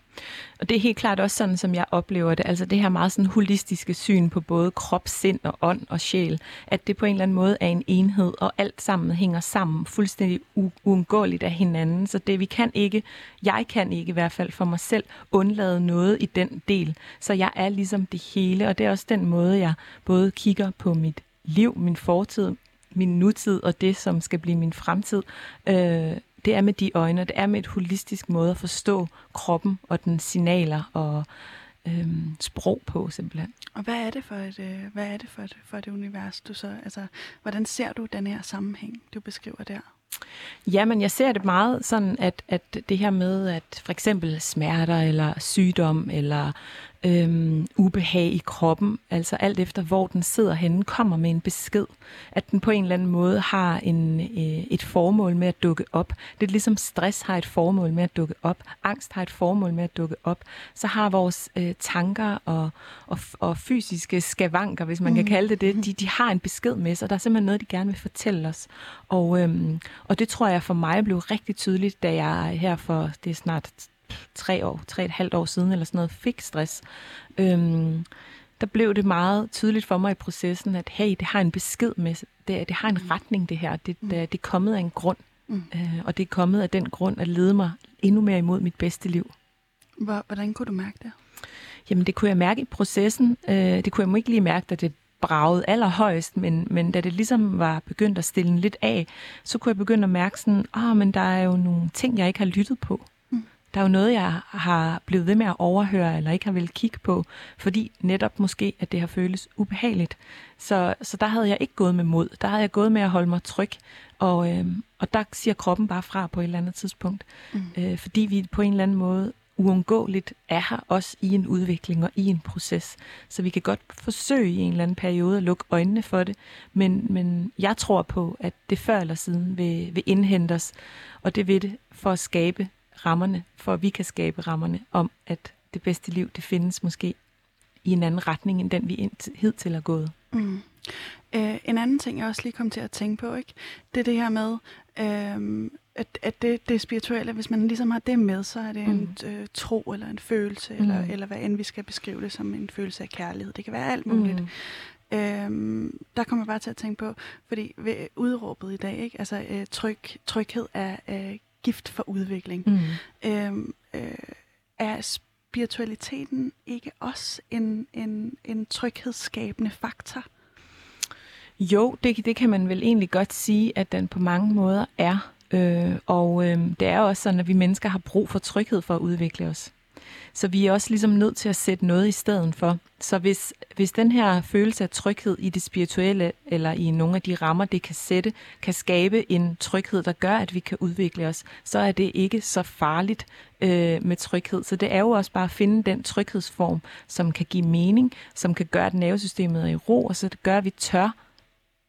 og det er helt klart også sådan, som jeg oplever det. Altså det her meget sådan holistiske syn på både krop, sind og ånd og sjæl. At det på en eller anden måde er en enhed, og alt sammen hænger sammen fuldstændig uundgåeligt af hinanden. Så det vi kan ikke, jeg kan ikke i hvert fald for mig selv, undlade noget i den del. Så jeg er ligesom det hele, og det er også den måde, jeg både kigger på mit liv, min fortid, min nutid og det, som skal blive min fremtid. Øh, det er med de øjne, det er med et holistisk måde at forstå kroppen og den signaler og øhm, sprog på simpelthen. Og hvad er det for et, øh, hvad er det for et, for et univers, du så, altså, hvordan ser du den her sammenhæng, du beskriver der? Jamen, jeg ser det meget sådan, at, at det her med, at for eksempel smerter eller sygdom eller øhm, ubehag i kroppen, altså alt efter hvor den sidder henne, kommer med en besked, at den på en eller anden måde har en, øh, et formål med at dukke op. Det er ligesom stress har et formål med at dukke op, angst har et formål med at dukke op, så har vores øh, tanker og, og, og fysiske skavanker, hvis man mm. kan kalde det det, de, de har en besked med sig, der er simpelthen noget, de gerne vil fortælle os. Og, øhm, og det tror jeg for mig blev rigtig tydeligt, da jeg her for, det er snart tre år, tre et halvt år siden eller sådan noget, fik stress, øhm, der blev det meget tydeligt for mig i processen, at hey, det har en besked med, det, det har en mm. retning det her, det, det, det er kommet af en grund, mm. øh, og det er kommet af den grund at lede mig endnu mere imod mit bedste liv. Hvordan kunne du mærke det? Jamen, det kunne jeg mærke i processen. Øh, det kunne jeg ikke lige mærke, da det bragede allerhøjst, men, men da det ligesom var begyndt at stille lidt af, så kunne jeg begynde at mærke sådan, ah, men der er jo nogle ting, jeg ikke har lyttet på. Der er jo noget, jeg har blevet ved med at overhøre, eller ikke har vel kigge på, fordi netop måske, at det har føles ubehageligt. Så, så der havde jeg ikke gået med mod. Der havde jeg gået med at holde mig tryg, og, øh, og der siger kroppen bare fra på et eller andet tidspunkt. Mm. Øh, fordi vi på en eller anden måde uundgåeligt er her også i en udvikling og i en proces. Så vi kan godt forsøge i en eller anden periode at lukke øjnene for det, men, men jeg tror på, at det før eller siden vil, vil indhente os, og det vil det for at skabe rammerne, for at vi kan skabe rammerne om, at det bedste liv, det findes måske i en anden retning, end den vi hidtil har gået. Mm. Øh, en anden ting, jeg også lige kom til at tænke på, ikke? det er det her med, øh, at, at det, det spirituelle, hvis man ligesom har det med, så er det mm. en øh, tro eller en følelse, mm. eller, eller hvad end vi skal beskrive det som en følelse af kærlighed. Det kan være alt muligt. Mm. Øhm, der kommer jeg bare til at tænke på, fordi ved udråbet i dag, ikke? altså øh, tryg, tryghed er øh, gift for udvikling. Mm. Øhm, øh, er spiritualiteten ikke også en, en, en tryghedsskabende faktor? Jo, det, det kan man vel egentlig godt sige, at den på mange måder er. Øh, og øh, det er også sådan, at vi mennesker har brug for tryghed for at udvikle os. Så vi er også ligesom nødt til at sætte noget i stedet for. Så hvis, hvis den her følelse af tryghed i det spirituelle, eller i nogle af de rammer, det kan sætte, kan skabe en tryghed, der gør, at vi kan udvikle os, så er det ikke så farligt øh, med tryghed. Så det er jo også bare at finde den tryghedsform, som kan give mening, som kan gøre, at nervesystemet er i ro, og så det gør, at vi tør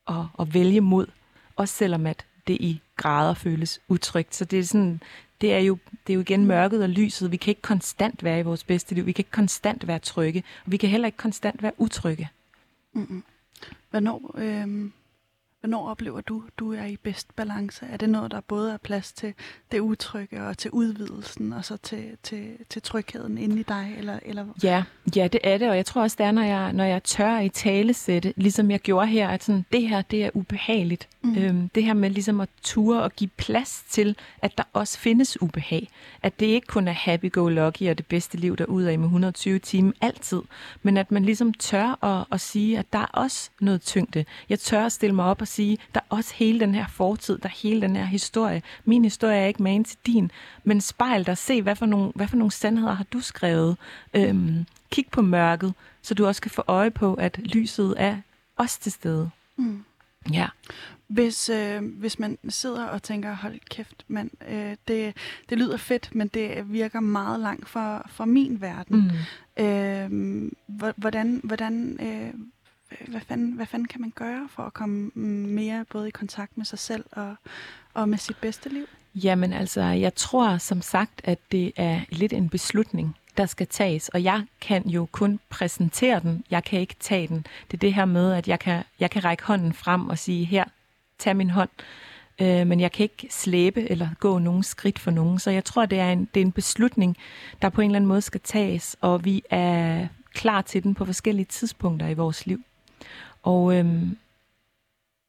at, at vælge mod, også selvom at det i grader føles utrygt. Så det er sådan, det er jo, det er jo igen mørket og lyset. Vi kan ikke konstant være i vores bedste liv. Vi kan ikke konstant være trygge. Og vi kan heller ikke konstant være utrygge. Mm-hmm. Hvornår, øh, Hvornår oplever du, du er i bedst balance? Er det noget, der både er plads til det utrygge og til udvidelsen, og så til, til, til trygheden inde i dig? Eller, eller? Ja, ja, det er det, og jeg tror også, det er, når jeg, når jeg tør i talesætte, ligesom jeg gjorde her, at sådan, det her, det er ubehageligt. Mm. Øhm, det her med ligesom at ture og give plads til, at der også findes ubehag. At det ikke kun er happy-go-lucky og det bedste liv af med 120 timer altid, men at man ligesom tør at, at sige, at der er også noget tyngde. Jeg tør at stille mig op og sige, der er også hele den her fortid, der er hele den her historie. Min historie er ikke man til din, men spejl dig, se, hvad for nogle, hvad for nogle sandheder har du skrevet. Øhm, kig på mørket, så du også kan få øje på, at lyset er også til stede. Mm. Ja. Hvis, øh, hvis man sidder og tænker, hold kæft, man, øh, det, det lyder fedt, men det virker meget langt fra, fra min verden. Mm. Øh, hvordan, hvordan, øh, hvad, fanden, hvad fanden kan man gøre for at komme mere både i kontakt med sig selv og, og med sit bedste liv? Jamen altså, jeg tror som sagt, at det er lidt en beslutning, der skal tages, og jeg kan jo kun præsentere den, jeg kan ikke tage den. Det er det her med, at jeg kan, jeg kan række hånden frem og sige, her, tag min hånd, øh, men jeg kan ikke slæbe eller gå nogen skridt for nogen. Så jeg tror, det er, en, det er en beslutning, der på en eller anden måde skal tages, og vi er klar til den på forskellige tidspunkter i vores liv. Og, øhm,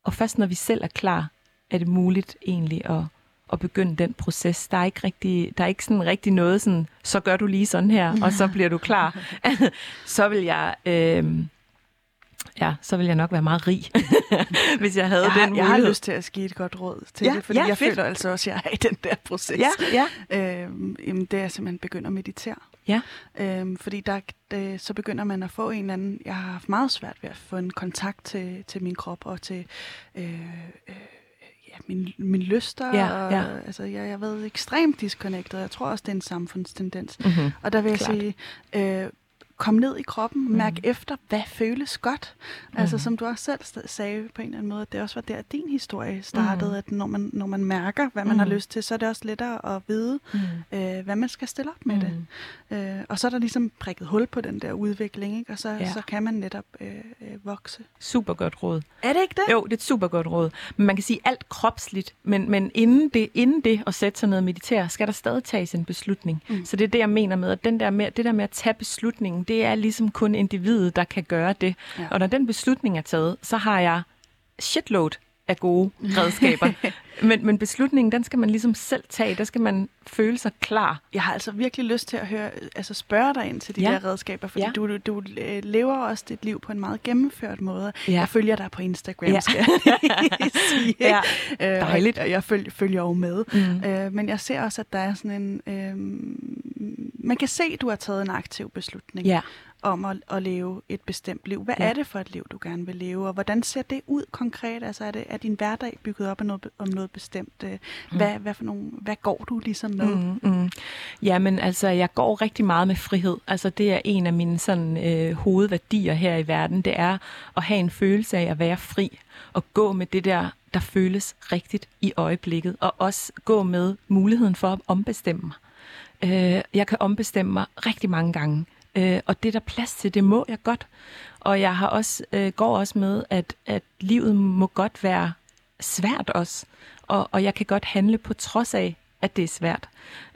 og først når vi selv er klar, er det muligt egentlig at, at begynde den proces. Der er ikke rigtig, der er ikke sådan rigtig noget sådan, så gør du lige sådan her, og så bliver du klar. så vil jeg... Øhm, ja, så vil jeg nok være meget rig, hvis jeg havde jeg har, den mulighed. Jeg har lyst til at give et godt råd til ja, det, fordi ja, jeg fedt. føler altså også, at jeg er i den der proces. Ja, ja. Øhm, jamen, det er simpelthen begynde at meditere. Ja. Øhm, fordi der, det, så begynder man at få en eller anden... Jeg har haft meget svært ved at få en kontakt til, til min krop og til... Øh, øh, ja, min, min lyster. Ja, og, ja. Altså, jeg, jeg har været ekstremt disconnected. Jeg tror også, det er en samfundstendens. Mm-hmm. Og der vil jeg Klart. sige, øh, komme ned i kroppen, Mm. mærke efter, hvad føles godt. Altså som du også selv sagde på en eller anden måde, at det også var der, din historie startede, Mm. at når man, når man mærker, hvad man har Mm. lyst til, så er det også lettere at vide, Mm. øh, hvad man skal stille op med det. Mm. Øh, og så er der ligesom prikket hul på den der udvikling, ikke? og så, Ja. så kan man netop øh, øh, vokse. Super godt råd. Er det ikke det? Jo, det er et super godt råd. Men man kan sige alt kropsligt, men, men inden, det, inden det at sætte sig ned og meditere, skal der stadig tages en beslutning. Mm. Mm. Så det er det, jeg mener med, at den der med, det der med at tage beslutningen, det er ligesom kun individet, der kan gøre det. Ja. Ja. Og når den beslutning er taget, så har jeg shitload af gode redskaber. men, men beslutningen, den skal man ligesom selv tage. Der skal man føle sig klar. Jeg har altså virkelig lyst til at høre, altså spørge dig ind til de Ja. der redskaber, fordi Ja. du, du, øh, lever også dit liv på en meget gennemført måde. Ja. Jeg følger dig på Instagram, Ja. skal jeg sige. Ja. Øh, Dejligt. Jeg følger, følger jo med. Mm. Øh, men jeg ser også, at der er sådan en... Øh, man kan se, at du har taget en aktiv beslutning Ja. Om at, at leve et bestemt liv. Hvad Ja. er det for et liv, du gerne vil leve, og hvordan ser det ud konkret? Altså er, det, er din hverdag bygget op af noget, om noget bestemt? Øh, Hvad, hvad, for nogle, hvad går du ligesom med? Mm, mm. Jamen, altså, jeg går rigtig meget med frihed. Altså, det er en af mine sådan, øh, hovedværdier her i verden. Det er at have en følelse af at være fri. Og gå med det der, der føles rigtigt i øjeblikket. Og også gå med muligheden for at ombestemme mig. Øh, jeg kan ombestemme mig rigtig mange gange. Øh, og det er der plads til, det må jeg godt. Og jeg har også, øh, går også med, at, at livet må godt være svært også. Og, og jeg kan godt handle på trods af, at det er svært.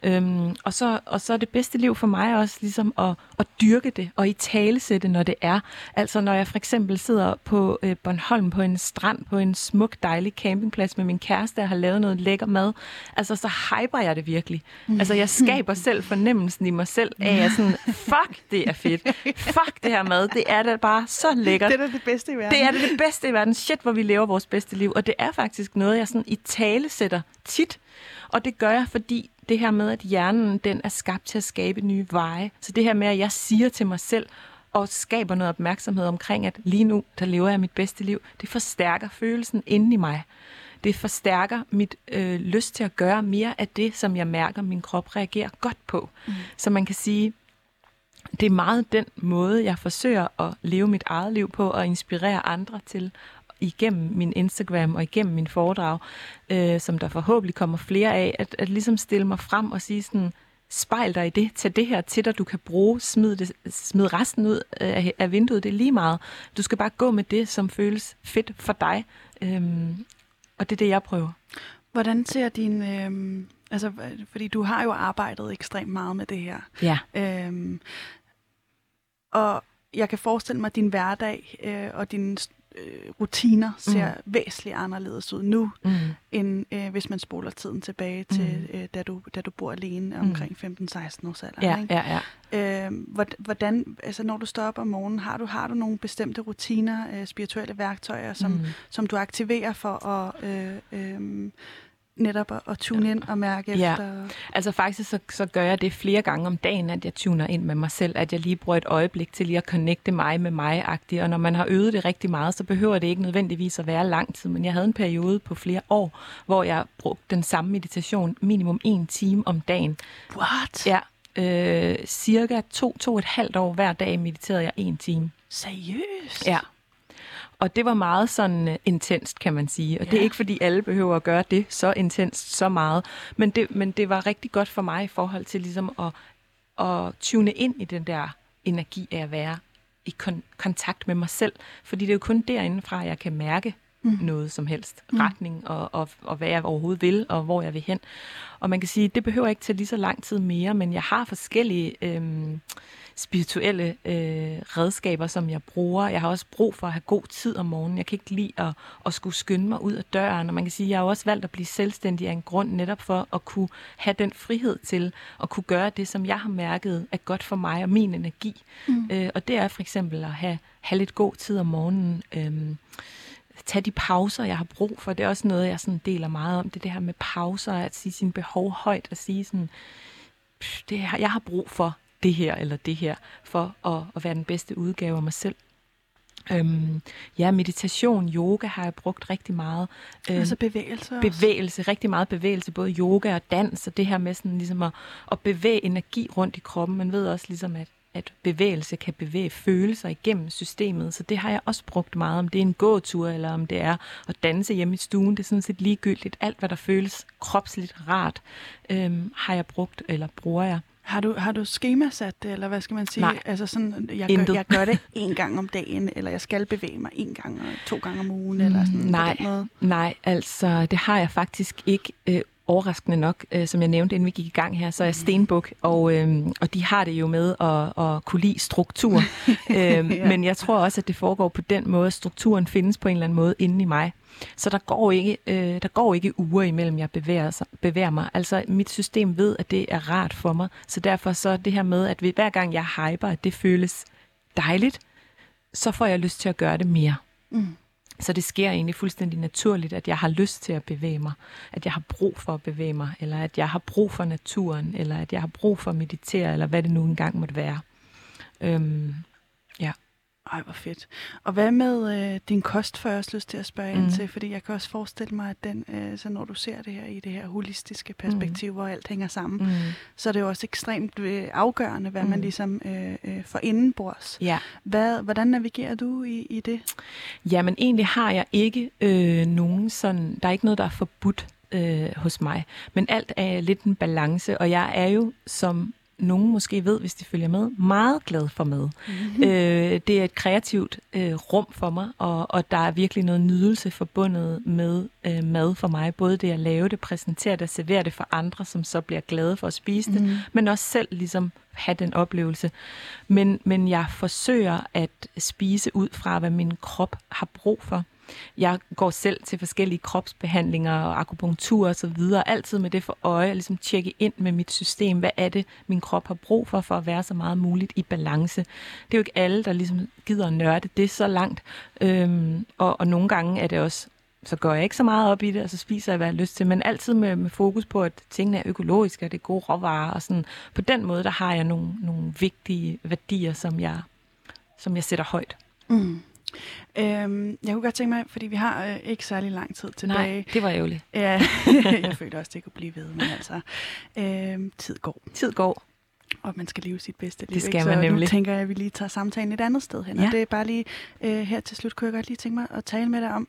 Øhm, og, så, og så er det bedste liv for mig også ligesom at, at dyrke det og i talesætte, når det er. Altså når jeg for eksempel sidder på øh, Bornholm på en strand på en smuk, dejlig campingplads med min kæreste og har lavet noget lækker mad, altså så hyper jeg det virkelig. Altså jeg skaber selv fornemmelsen i mig selv af, at sådan, fuck, det er fedt. Fuck det her mad, det er da bare så lækkert. Det er det bedste i verden. Det er det, det bedste i verden. Shit, hvor vi lever vores bedste liv. Og det er faktisk noget, jeg sådan i tale sætter tit. Og det gør jeg, fordi det her med, at hjernen den er skabt til at skabe nye veje. Så det her med, at jeg siger til mig selv, og skaber noget opmærksomhed omkring, at lige nu, der lever jeg mit bedste liv, det forstærker følelsen inde i mig. Det forstærker mit øh, lyst til at gøre mere af det, som jeg mærker, min krop reagerer godt på. Mm. Så man kan sige, det er meget den måde, jeg forsøger at leve mit eget liv på og inspirere andre til igennem min Instagram og igennem min foredrag, øh, som der forhåbentlig kommer flere af, at, at ligesom stille mig frem og sige sådan, spejl dig i det, tag det her til dig, du kan bruge, smid, det, smid resten ud af, af vinduet, det er lige meget. Du skal bare gå med det, som føles fedt for dig, øhm, og det er det, jeg prøver. Hvordan ser din... Øh, altså, fordi du har jo arbejdet ekstremt meget med det her. Ja. Øhm, og jeg kan forestille mig, at din hverdag øh, og dine øh, rutiner ser mm. væsentligt anderledes ud nu, Mm. end øh, hvis man spoler tiden tilbage til, øh, da, du, da du bor alene omkring 15-16 års alder. Ja, ikke? ja, ja. Øh, hvor- hvordan, altså når du står op om morgenen, har du, har du nogle bestemte rutiner, øh, spirituelle værktøjer, som, mm. som du aktiverer for at øh, øh, netop at, at tune ind og mærke Ja. efter? Altså faktisk så, så gør jeg det flere gange om dagen, at jeg tuner ind med mig selv, at jeg lige bruger et øjeblik til lige at connecte mig med mig-agtigt. Og når man har øvet det rigtig meget, så behøver det ikke nødvendigvis at være lang tid. Men jeg havde en periode på flere år, hvor jeg brugte den samme meditation minimum en time om dagen. What? Ja, øh, cirka to, to et halvt år hver dag mediterede jeg en time. Seriøst? Ja. Og det var meget sådan uh, intenst, kan man sige. Og ja. det er ikke, fordi alle behøver at gøre det så intenst, så meget. Men det, men det var rigtig godt for mig i forhold til ligesom at, at tune ind i den der energi af at være i kon- kontakt med mig selv. Fordi det er jo kun derindefra, jeg kan mærke mm. noget som helst. Retning og, og, og hvad jeg overhovedet vil, og hvor jeg vil hen. Og man kan sige, det behøver ikke tage lige så lang tid mere, men jeg har forskellige øhm, spirituelle øh, redskaber, som jeg bruger. Jeg har også brug for at have god tid om morgenen. Jeg kan ikke lide at, at skulle skynde mig ud af døren. Og man kan sige, at jeg har også valgt at blive selvstændig af en grund netop for at kunne have den frihed til at kunne gøre det, som jeg har mærket er godt for mig og min energi. Mm. Øh, og det er for eksempel at have, have lidt god tid om morgenen. Øhm, tage de pauser, jeg har brug for. Det er også noget, jeg sådan deler meget om. Det det her med pauser, at sige sine behov højt, og sige sådan, "Pff, det her, jeg har brug for det her eller det her, for at, at være den bedste udgave af mig selv. Øhm, ja, meditation, yoga har jeg brugt rigtig meget. Øhm, Altså bevægelse også? bevægelse, rigtig meget bevægelse, både yoga og dans, og det her med sådan ligesom at, at bevæge energi rundt i kroppen. Man ved også ligesom, at, at bevægelse kan bevæge følelser igennem systemet. Så det har jeg også brugt meget, om det er en gåtur, eller om det er at danse hjemme i stuen. Det er sådan set ligegyldigt. Alt, hvad der føles kropsligt rart, øhm, har jeg brugt, eller bruger jeg. Har du, har du skemasat det, eller hvad skal man sige? Nej. Altså sådan, jeg Intet. gør, jeg gør det en gang om dagen, eller jeg skal bevæge mig en gang og to gange om ugen, eller sådan nej. på den måde. Nej, altså det har jeg faktisk ikke. Øh, overraskende nok, øh, som jeg nævnte, inden vi gik i gang her, så er stenbuk, og, øh, og de har det jo med at, at kunne lide struktur. øh, Ja. Men jeg tror også, at det foregår på den måde, at strukturen findes på en eller anden måde inde i mig. Så der går ikke, øh, der går ikke uger imellem, jeg bevæger, sig, bevæger mig. Altså, mit system ved, at det er rart for mig. Så derfor så det her med, at hver gang jeg hyper, at det føles dejligt, så får jeg lyst til at gøre det mere. Mm. Så det sker egentlig fuldstændig naturligt, at jeg har lyst til at bevæge mig, at jeg har brug for at bevæge mig, eller at jeg har brug for naturen, eller at jeg har brug for at meditere, eller hvad det nu engang måtte være. Øhm, ej, hvor fedt. Og hvad med øh, din kost, får jeg også lyst til at spørge ind Mhm. til, fordi jeg kan også forestille mig, at den, øh, så når du ser det her i det her holistiske perspektiv, hvor alt hænger sammen, mm, så er det jo også ekstremt øh, afgørende, hvad man Mm. ligesom øh, øh, får indenbords. ja. Hvad, hvordan navigerer du i, i det? Jamen egentlig har jeg ikke øh, nogen sådan, der er ikke noget, der er forbudt øh, hos mig. Men alt er lidt en balance, og jeg er jo, som nogen måske ved, hvis de følger med, meget glad for mad. Mm-hmm. Øh, det er et kreativt øh, rum for mig, og, og der er virkelig noget nydelse forbundet med øh, mad for mig. Både det at lave det, præsentere det, servere det for andre, som så bliver glade for at spise det, Mhm. men også selv ligesom have den oplevelse. Men, men jeg forsøger at spise ud fra, hvad min krop har brug for. Jeg går selv til forskellige kropsbehandlinger og akupunktur og så videre, altid med det for øje, at ligesom tjekke ind med mit system, hvad er det, min krop har brug for, for at være så meget muligt i balance. Det er jo ikke alle, der ligesom gider at nørde det så langt, øhm, og, og nogle gange er det også så går jeg ikke så meget op i det, og så spiser jeg, hvad jeg har lyst til, men altid med, med fokus på, at tingene er økologiske, og det er gode råvarer, og sådan. På den måde, der har jeg nogle, nogle vigtige værdier, som jeg, som jeg sætter højt. Mm. Øhm, jeg kunne godt tænke mig, fordi vi har øh, ikke særlig lang tid tilbage. Nej, det var ærgerligt. Ja, jeg følte også, det kunne blive ved, men altså, øhm, tid går, Tid går. og man skal leve sit bedste liv. Det skal ikke? man så nu nemlig. tænker jeg, at vi lige tager samtalen et andet sted hen. Ja. Og det er bare lige øh, her til slut, kunne jeg godt lige tænke mig at tale med dig om,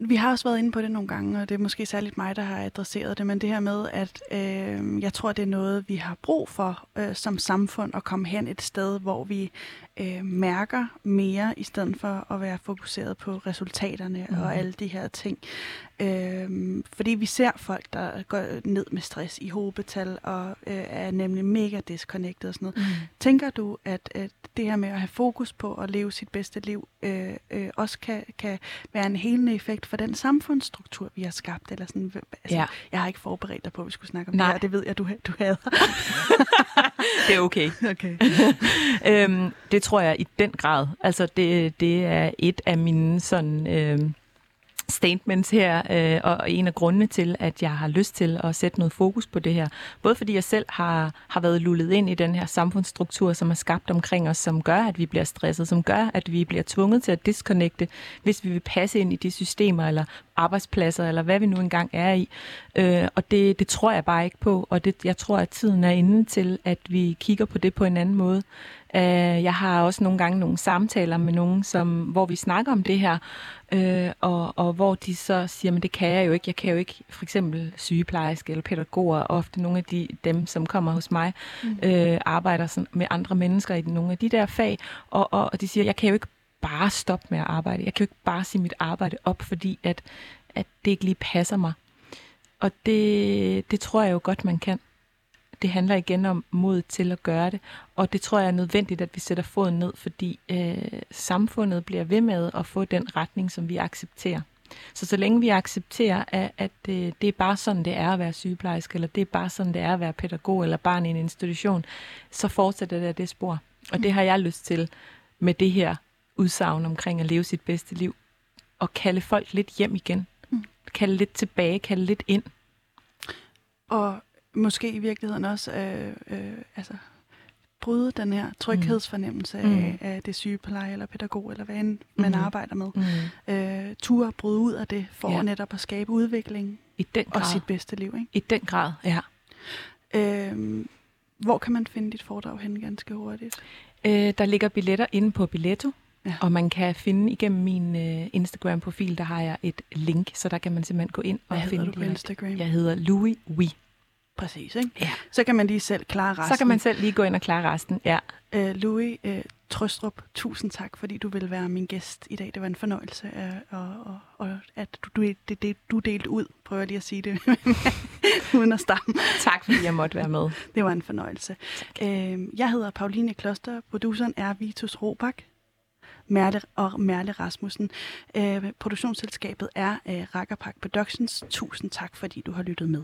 vi har også været inde på det nogle gange, og det er måske særligt mig, der har adresseret det, men det her med, at øh, jeg tror, det er noget, vi har brug for øh, som samfund at komme hen et sted, hvor vi øh, mærker mere, i stedet for at være fokuseret på resultaterne mm. Og alle de her ting. Øh, fordi vi ser folk, der går ned med stress i hobetal, og øh, er nemlig mega disconnected og sådan noget. Mm. Tænker du, at, at det her med at have fokus på at leve sit bedste liv, øh, øh, også kan, kan være en helende effekt for den samfundsstruktur, vi har skabt? Eller sådan, altså, Ja. Jeg har ikke forberedt dig på, at vi skulle snakke om Nej. det her, det ved jeg, du, du havde. Det er okay. okay. øhm, det tror jeg i den grad. Altså, det, det er et af mine sådan, øhm, statements her, øh, og en af grundene til, at jeg har lyst til at sætte noget fokus på det her. Både fordi jeg selv har, har været lullet ind i den her samfundsstruktur, som er skabt omkring os, som gør, at vi bliver stresset, som gør, at vi bliver tvunget til at disconnecte, hvis vi vil passe ind i de systemer, eller arbejdspladser, eller hvad vi nu engang er i. Øh, og det, det tror jeg bare ikke på, og det, jeg tror, at tiden er inde til, at vi kigger på det på en anden måde. Øh, jeg har også nogle gange nogle samtaler med nogen, som, hvor vi snakker om det her, øh, og, og hvor de så siger, men det kan jeg jo ikke. Jeg kan jo ikke for eksempel sygeplejerske eller pædagoger, ofte nogle af de, dem, som kommer hos mig, mm. øh, arbejder sådan med andre mennesker i nogle af de der fag, og, og, og de siger, jeg kan jo ikke bare stoppe med at arbejde. Jeg kan jo ikke bare sige mit arbejde op, fordi at, at det ikke lige passer mig. Og det, det tror jeg jo godt, man kan. Det handler igen om mod til at gøre det, og det tror jeg er nødvendigt, at vi sætter foden ned, fordi øh, samfundet bliver ved med at få den retning, som vi accepterer. Så så længe vi accepterer, at, at det, det er bare sådan, det er at være sygeplejerske, eller det er bare sådan, det er at være pædagog eller barn i en institution, så fortsætter det af det spor. Og det har jeg lyst til med det her udsagn omkring at leve sit bedste liv, og kalde folk lidt hjem igen. Mm. Kalde lidt tilbage, kalde lidt ind. Og måske i virkeligheden også øh, øh, altså, bryde den her tryghedsfornemmelse mm. af, af det sygepleje eller pædagog, eller hvad end man Mm. arbejder med. Mm. Øh, ture bryde ud af det, for Ja. netop at skabe udvikling I den og grad. sit bedste liv. Ikke? I den grad, ja. Øhm, hvor kan man finde dit foredrag hen ganske hurtigt? Øh, der ligger billetter inde på Billetto, Ja. og man kan finde igennem min øh, Instagram-profil, der har jeg et link, så der kan man simpelthen gå ind Hvad og hedder finde du på Instagram? Jeg hedder Louis Wee. Præcis, ikke? Ja. Så kan man lige selv klare resten. Så kan man selv lige gå ind og klare resten. Ja. Øh, Louis øh, Trøstrup, tusind tak, fordi du vil være min gæst i dag. Det var en fornøjelse, øh, og, og, og at du, du, det, det, du delte ud, prøver jeg lige at sige det, uden at stamme. Tak fordi jeg måtte være med. Det var en fornøjelse. Øh, jeg hedder Pauline Kloster, produceren er Vitus Robak. Merle og Merle Rasmussen. Øh, produktionsselskabet er øh, Rakkerpak Productions. Tusind tak, fordi du har lyttet med.